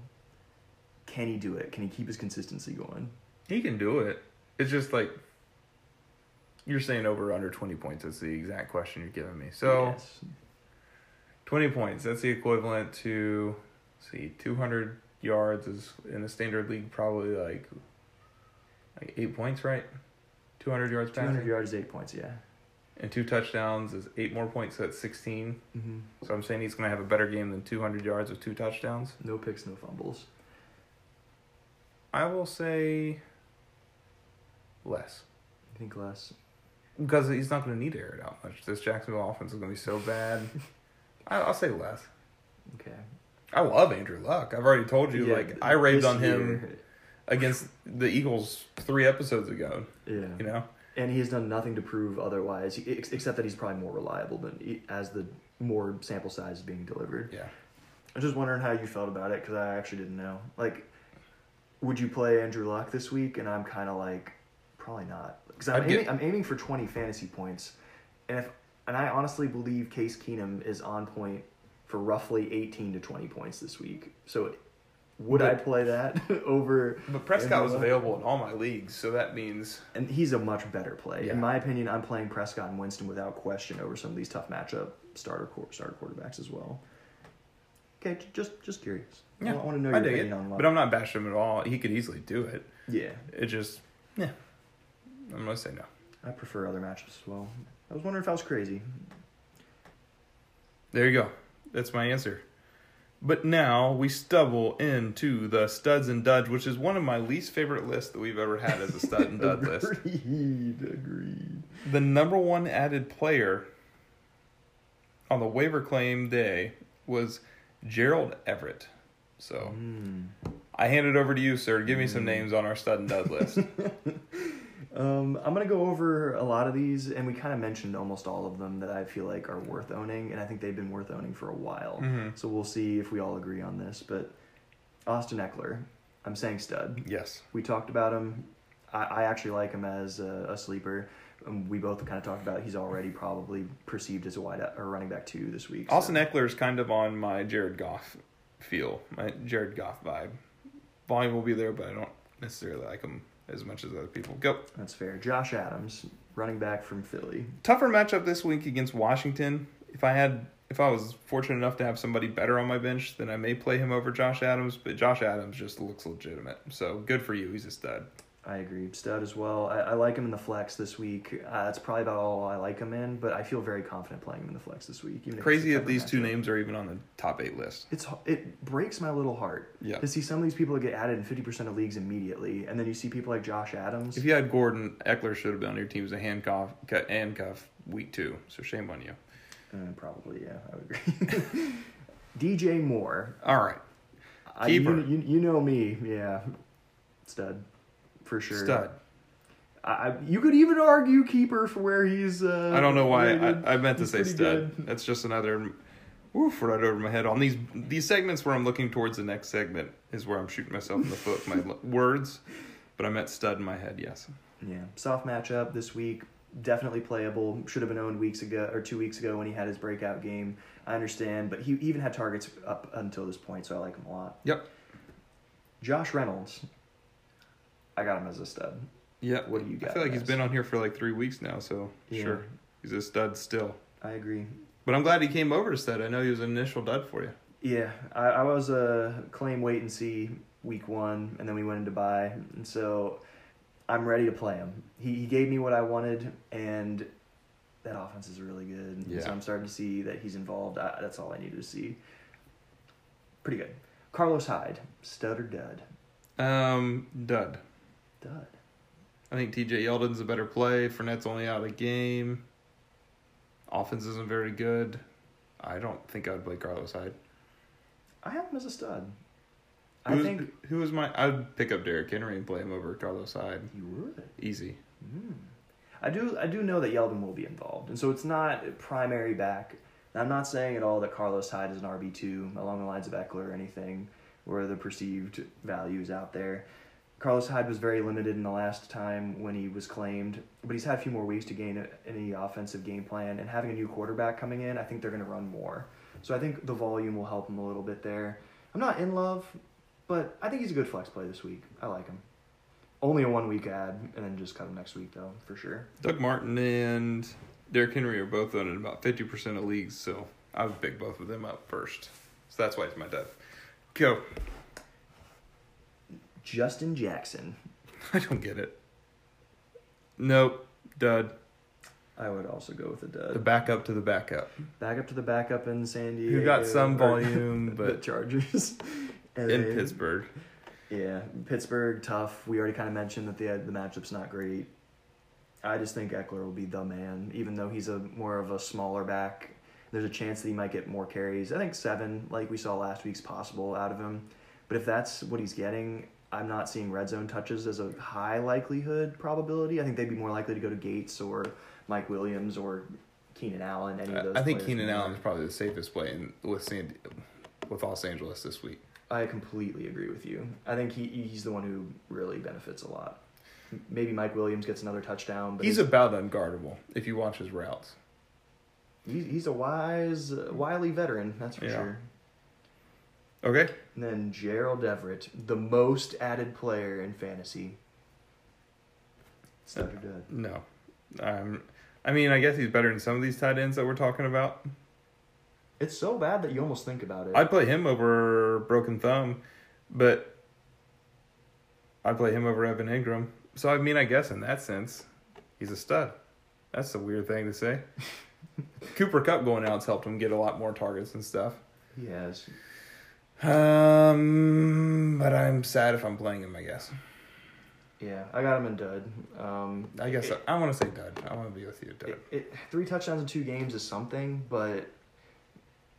Can he do it? Can he keep his consistency going? He can do it. It's just like you're saying over or under 20 points. That's the exact question you're giving me. So Yes. 20 points. That's the equivalent to, let's see, 200 yards is in a standard league probably like like eight points, right? 200 yards 200 passing. yards, eight points, yeah. And two touchdowns is eight more points. So that's 16. Mm-hmm. So I'm saying he's going to have a better game than 200 yards with two touchdowns. No picks, no fumbles. I will say less. I think less. Because he's not going to need to air it out much. This Jacksonville offense is going to be so bad. I, I'll say less. Okay. I love Andrew Luck. I've already told you, Yeah, like, I raved on him year- against the Eagles three episodes ago, Yeah. you know? And he has done nothing to prove otherwise, except that he's probably more reliable than he, as the more sample size is being delivered. Yeah. I was just wondering how you felt about it because I actually didn't know. Like, would you play Andrew Luck this week? And I'm kind of like, probably not, because I'm get- aiming, I'm aiming for 20 fantasy points, and if and I honestly believe Case Keenum is on point for roughly 18 to 20 points this week. So, would I play that over? But Prescott was available in all my leagues, so that means And he's a much better play. Yeah. In my opinion, I'm playing Prescott and Winston without question over some of these tough matchup starter starter quarterbacks as well. Okay, just just curious. yeah, I want to know I your dig opinion it. on Luck. But I'm not bashing him at all. He could easily do it. yeah, It just, yeah. I'm to say no. I prefer other matchups as well. I was wondering if I was crazy. There you go. That's my answer. But now we stumble into the studs and duds, which is one of my least favorite lists that we've ever had as a stud and dud list. Agreed. Agreed. The number one added player on the waiver claim day was Gerald Everett. So Mm. I hand it over to you, sir. Give me some Mm. names on our stud and dud list. Um, I'm gonna go over a lot of these, and we kind of mentioned almost all of them that I feel like are worth owning, and I think they've been worth owning for a while. Mhm. So we'll see if we all agree on this. But Austin Ekeler, I'm saying stud. yes. We talked about him. I, I actually like him as a, a sleeper. Um, we both kind of talked about he's already probably perceived as a wide or running back two this week. so- Austin Ekeler is kind of on my Jared Goff feel, my Jared Goff vibe. Volume will be there, but I don't necessarily like him as much as other people. Go. That's fair. Josh Adams, running back from Philly. Tougher matchup this week against Washington. If I had, if I was fortunate enough to have somebody better on my bench, then I may play him over Josh Adams. But Josh Adams just looks legitimate, so good for you. He's a stud. I agree. Stud as well. I, I like him in the flex this week. Uh, that's probably about all I like him in, but I feel very confident playing him in the flex this week. Crazy that these two names are even on the top eight list. It's it breaks my little heart Yeah. to see some of these people that get added in fifty percent of leagues immediately, and then you see people like Josh Adams. If you had Gordon, Ekeler should have been on your team as a handcuff, handcuff week two. So shame on you. Uh, probably, yeah, I would agree. DJ Moore, All right, I, you, you, you know me, yeah, stud, for sure. stud. I, you could even argue keeper for where he's. Uh, I don't know why. I, I meant to He's say stud. good. That's just another woof right over my head. On these these segments where I'm looking towards the next segment is where I'm shooting myself in the foot with my words, but I meant stud in my head. Yes. Yeah, soft matchup this week. definitely playable. Should have been owned weeks ago or two weeks ago when he had his breakout game. I understand, but he even had targets up until this point, so I like him a lot. Yep. Josh Reynolds, I got him as a stud. Yeah. What do you got? I feel like he's been on here for like three weeks now, so Yeah. sure. He's a stud still. I agree. But I'm glad he came over to stud. I know he was an initial dud for you. Yeah, I, I was a claim wait and see week one, and then we went into bye, and so I'm ready to play him. He he gave me what I wanted, and that offense is really good. Yeah. So I'm starting to see that he's involved. I, that's all I needed to see. Pretty good. Carlos Hyde, stud or dud? Um, dud. Dud. I think TJ Yeldon's a better play. Fournette's only out of the game. Offense isn't very good. I don't think I would play Carlos Hyde. I have him as a stud. I Who's- think who was my? I'd pick up Derrick Henry and play him over Carlos Hyde. you would. Easy. Mm. I do I do know that Yeldon will be involved, and so it's not primary back. And I'm not saying at all that Carlos Hyde is an RB two along the lines of Ekeler or anything, where the perceived value is out there. Carlos Hyde was very limited in the last time when he was claimed, but he's had a few more weeks to gain any offensive game plan. And having a new quarterback coming in, I think they're going to run more. So I think the volume will help him a little bit there. I'm not in love, but I think he's a good flex play this week. I like him. Only a one week ad, and then just cut him next week though, for sure. Doug Martin and Derrick Henry are both owned in about fifty percent of leagues, so I would pick both of them up first. So that's why it's my dud. Go. Justin Jackson. I don't get it. Nope. Dud. I would also go with a dud. The backup to the backup. Backup to the backup in San Diego. Who got some volume, the but Chargers. And in they- Pittsburgh. Yeah, Pittsburgh tough. We already kind of mentioned that the the matchup's not great. I just think Ekeler will be the man, even though he's a more of a smaller back. There's a chance that he might get more carries. I think seven, like we saw last week's possible out of him. But if that's what he's getting, I'm not seeing red zone touches as a high likelihood probability. I think they'd be more likely to go to Gates or Mike Williams or Keenan Allen. Any of those. I think Keenan Allen is probably the safest play in, with San, with Los Angeles this week. I completely agree with you. I think he he's the one who really benefits a lot. Maybe Mike Williams gets another touchdown, but He's about unguardable if you watch his routes. he's, he's a wise, uh, wily veteran, that's for Yeah. sure. Okay. And then Gerald Everett, the most added player in fantasy. Stud or dud? No. Um, I mean, I guess he's better than some of these tight ends that we're talking about. It's so bad that you almost think about it. I'd play him over Broken Thumb, but I'd play him over Evan Engram. So, I mean, I guess in that sense, he's a stud. That's a weird thing to say. Cooper Kupp going out's helped him get a lot more targets and stuff. he has. Um, but I'm sad if I'm playing him. I guess. Yeah, I got him in dud. Um, I guess it- I, I want to say dud. I want to be with you, dud. it, it, three touchdowns in two games is something, but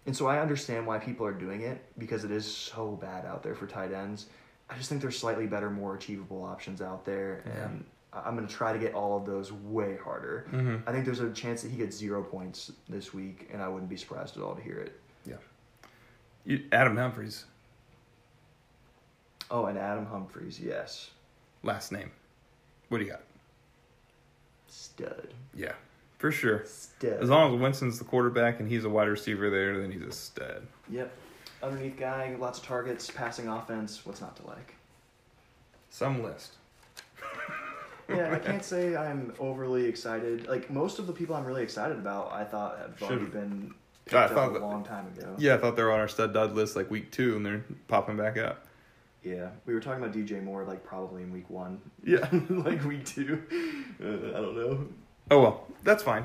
and so I understand why people are doing it because it is so bad out there for tight ends. I just think there's slightly better, more achievable options out there, and I- I'm going to try to get all of those way harder. mm-hmm. I think there's a chance that he gets zero points this week, and I wouldn't be surprised at all to hear it. You, Adam Humphries. Oh, and Adam Humphries, yes, last name. What do you got? stud, Yeah, for sure. stud. As long as Winston's the quarterback and he's a wide receiver there, then he's a stud. Yep, underneath guy, lots of targets, passing offense. What's not to like? Some list. Yeah, I can't say I'm overly excited. Like most of the people I'm really excited about, I thought have already been picked I up thought a long time ago. Yeah, I thought they were on our stud dud list like week two, and they're popping back up. Yeah, we were talking about DJ Moore like probably in week one. Yeah. like week two. Uh, I don't know. Oh well, that's fine.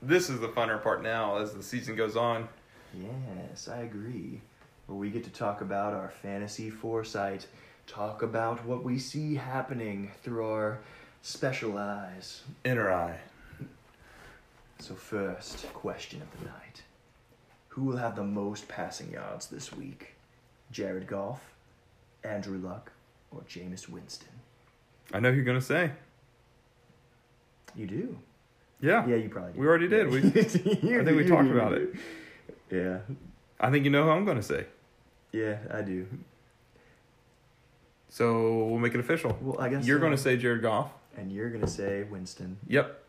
This is the funner part now as the season goes on. Yes, I agree. Where we get to talk about our fantasy foresight, talk about what we see happening through our special eyes. Inner eye. So first question of the night: Who will have the most passing yards this week? Jared Goff, Andrew Luck, or Jameis Winston? I know who you're gonna say. You do. Yeah. Yeah, you probably. Do. We already did. We- I think we talked about it. Yeah, I think you know who I'm gonna say. yeah, I do. So we'll make it official. Well, I guess You're so. gonna say Jared Goff. and you're gonna say Winston. Yep.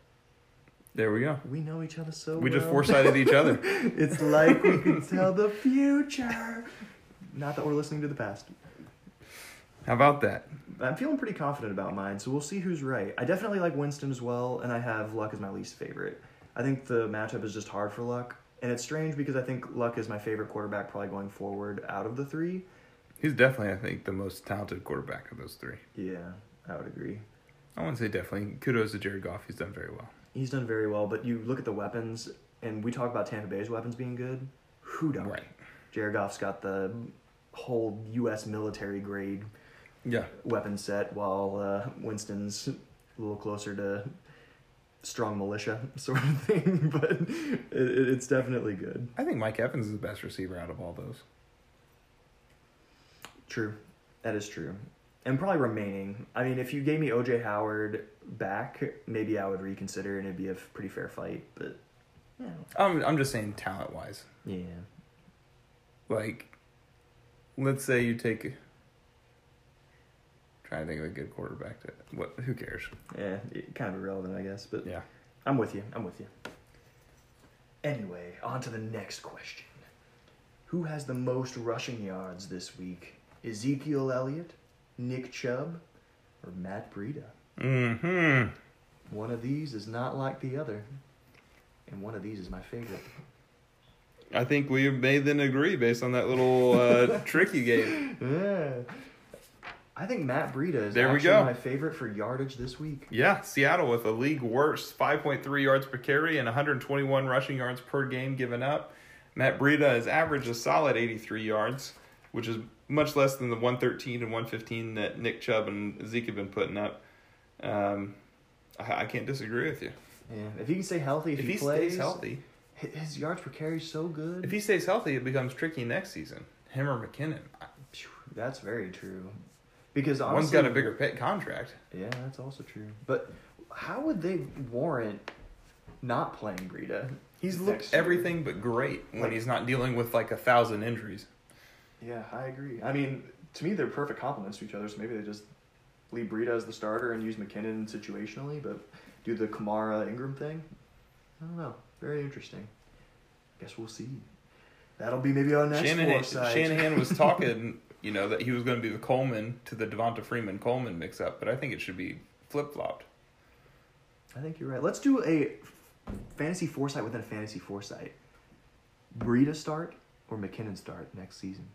There we go. We know each other so well. We well. just foresighted each other. it's like we can tell the future. Not that we're listening to the past. How about that? I'm feeling pretty confident about mine, so we'll see who's right. I definitely like Winston as well, and I have Luck as my least favorite. I think the matchup is just hard for Luck, and it's strange because I think Luck is my favorite quarterback probably going forward out of the three. He's definitely, I think, the most talented quarterback of those three. Yeah, I would agree. I wouldn't say definitely. Kudos to Jared Goff. He's done very well. He's done very well, but you look at the weapons, and we talk about Tampa Bay's weapons being good. Who don't? Right. Jared Goff's got the whole U.S. military grade Yeah. weapon set, while uh, Winston's a little closer to strong militia sort of thing. But it, it- it's definitely good. I think Mike Evans is the best receiver out of all those. True, that is true, and probably remaining. I mean, if you gave me OJ Howard back, maybe I would reconsider, and it'd be a pretty fair fight. But yeah, I'm, I'm just saying talent wise. yeah. Like, let's say you take. Trying to think of a good quarterback to what? Who cares? Yeah, kind of irrelevant, I guess, but Yeah. I'm with you. I'm with you. Anyway, on to the next question. Who has the most rushing yards this week? Ezekiel Elliott, Nick Chubb, or Matt Breida? Hmm. One of these is not like the other, and one of these is my favorite. I think we may then agree based on that little uh, trick you gave. Yeah. I think Matt Breida is There we go. my favorite for yardage this week. Yeah, Seattle with a league worst 5.3 yards per carry and 121 rushing yards per game given up. Matt Breida has averaged a solid 83 yards, which is much less than the 113 and 115 that Nick Chubb and Zeke have been putting up. Um, I, I can't disagree with you. Yeah, if he can stay healthy, if, If he, he plays, stays healthy, his yards per carry is so good. if he stays healthy, it becomes tricky next season. Him or McKinnon. That's very true. Because honestly, One's got a bigger pay contract. Yeah, that's also true. But how would they warrant not playing Breida? He's looked everything but great when Like- he's not dealing with like a thousand injuries. Yeah, I agree. I mean, to me, they're perfect complements to each other. So maybe they just leave Breida as the starter and use McKinnon situationally, but do the Kamara Ingram thing. I don't know. Very interesting. Guess we'll see. That'll be maybe our next Shanahan, foresight. Shanahan was talking, you know, that he was going to be the Coleman to the Devonta Freeman Coleman mix up, but I think it should be flip flopped. I think you're right. Let's do a fantasy foresight within a fantasy foresight. Breida start or McKinnon start next season?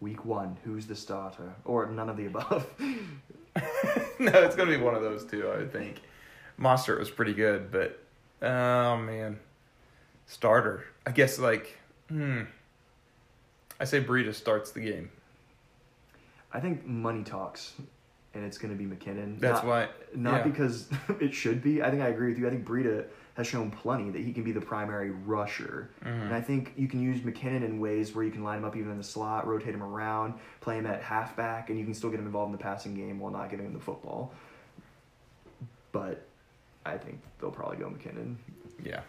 Week one, who's the starter? Or none of the above? no, it's going to be one of those two, I would think. Monster was pretty good, but oh man, starter. I guess like, hmm. I say Breida starts the game. I think money talks, and it's going to be McKinnon. That's not, why. Not yeah. because it should be. I think I agree with you. I think Breida has shown plenty that he can be the primary rusher. Mhm. And I think you can use McKinnon in ways where you can line him up even in the slot, rotate him around, play him at halfback, and you can still get him involved in the passing game while not giving him the football. But I think they'll probably go McKinnon. Yeah,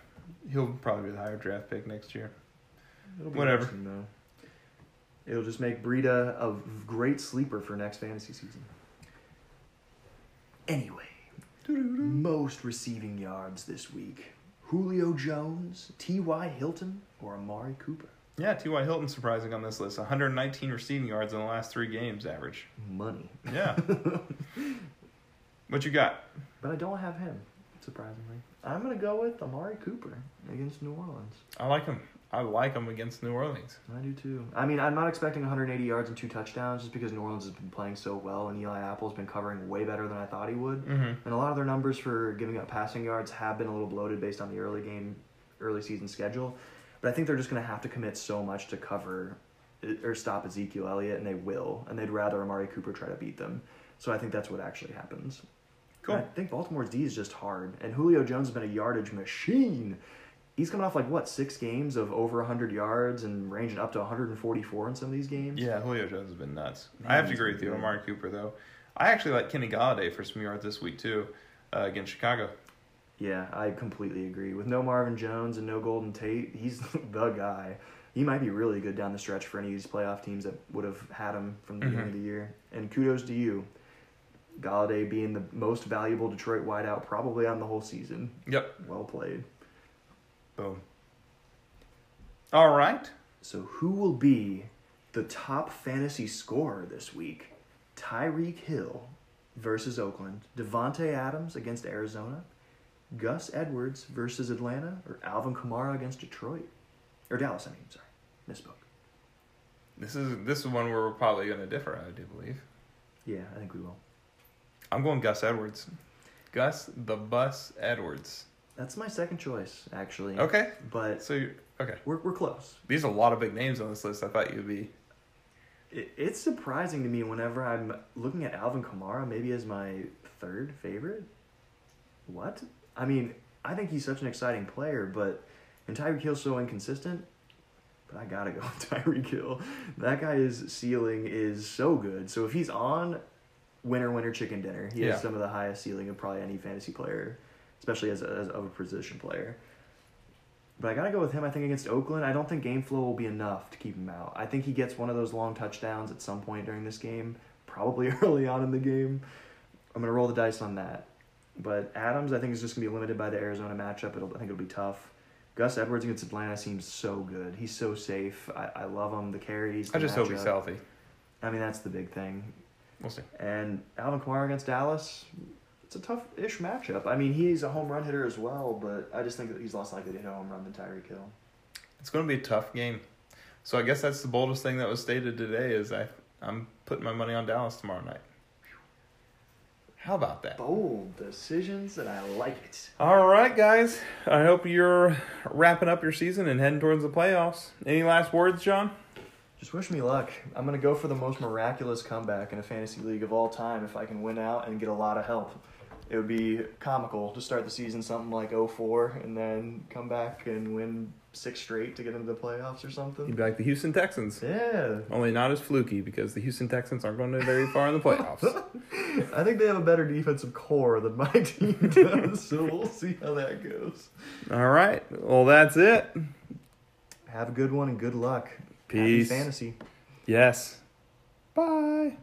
he'll probably be the higher draft pick next year. It'll be Whatever. It'll just make Breida a great sleeper for next fantasy season. Anyway, most receiving yards this week: Julio Jones, T.Y. Hilton, or Amari Cooper. Yeah, T.Y. Hilton surprising on this list. 119 receiving yards in the last three games average. Money. Yeah. what you got? But I don't have him, surprisingly. I'm gonna go with Amari Cooper against New Orleans. I like him. I like him against New Orleans. I do too. I mean, I'm not expecting 180 yards and two touchdowns just because New Orleans has been playing so well and Eli Apple's been covering way better than I thought he would. Mm-hmm. And a lot of their numbers for giving up passing yards have been a little bloated based on the early game, early season schedule. But I think they're just going to have to commit so much to cover or stop Ezekiel Elliott, and they will. And they'd rather Amari Cooper try to beat them. So I think that's what actually happens. Cool. I think Baltimore's D is just hard. And Julio Jones has been a yardage machine. He's coming off like what six games of over 100 yards and ranging up to 144 in some of these games. Yeah, Julio Jones has been nuts. Man, I have to agree with you, good. Amari Cooper though. I actually like Kenny Golladay for some yards this week too, uh, against Chicago. Yeah, I completely agree. With no Marvin Jones and no Golden Tate, he's the guy. He might be really good down the stretch for any of these playoff teams that would have had him from the beginning Mhm. of the year. And kudos to you. Galladay being the most valuable Detroit wideout probably on the whole season. Yep. Well played. Boom. All right. So who will be the top fantasy scorer this week? Tyreek Hill versus Oakland, Davante Adams against Arizona, Gus Edwards versus Atlanta, or Alvin Kamara against Detroit, or Dallas. I mean, sorry, misspoke. This is this is one where we're probably going to differ. I do believe. Yeah, I think we will. I'm going Gus Edwards. Gus the Bus Edwards. That's my second choice, actually. Okay. But So you okay. we're we're close. These are a lot of big names on this list. I thought you'd be. It, it's surprising to me whenever I'm looking at Alvin Kamara maybe as my third favorite. What? I mean, I think he's such an exciting player, but and Tyreek Hill's so inconsistent. But I gotta go with Tyreek Hill. That guy's ceiling is so good. So if he's on, winner winner chicken dinner. He Yeah. has some of the highest ceiling of probably any fantasy player, especially as, a, as of a position player. But I gotta go with him. I think against Oakland, I don't think game flow will be enough to keep him out. I think he gets one of those long touchdowns at some point during this game, probably early on in the game. I'm gonna roll the dice on that. But Adams, I think is just gonna be limited by the Arizona matchup. It'll, I think it'll be tough. Gus Edwards against Atlanta seems so good. He's so safe. I, I love him. The carries. I the just hope he's healthy. I mean, that's the big thing. We'll see. And Alvin Kamara against Dallas, it's a tough-ish matchup. I mean, he's a home run hitter as well, but I just think that he's less likely to hit a home run than Tyreek Hill. It's going to be a tough game. So I guess that's the boldest thing that was stated today. Is I I'm putting my money on Dallas tomorrow night. How about that? Bold decisions, and I like it. All right, guys. I hope you're wrapping up your season and heading towards the playoffs. Any last words, John? Just wish me luck. I'm gonna go for the most miraculous comeback in a fantasy league of all time if I can win out and get a lot of help. It would be comical to start the season something like 0-4 and then come back and win six straight to get into the playoffs or something. You'd be like the Houston Texans, Yeah. only not as fluky because the Houston Texans aren't going to very far in the playoffs. I think they have a better defensive core than my team does, so we'll see how that goes. All right. Well, that's it. Have a good one and good luck. Happy Peace. fantasy. Yes. Bye.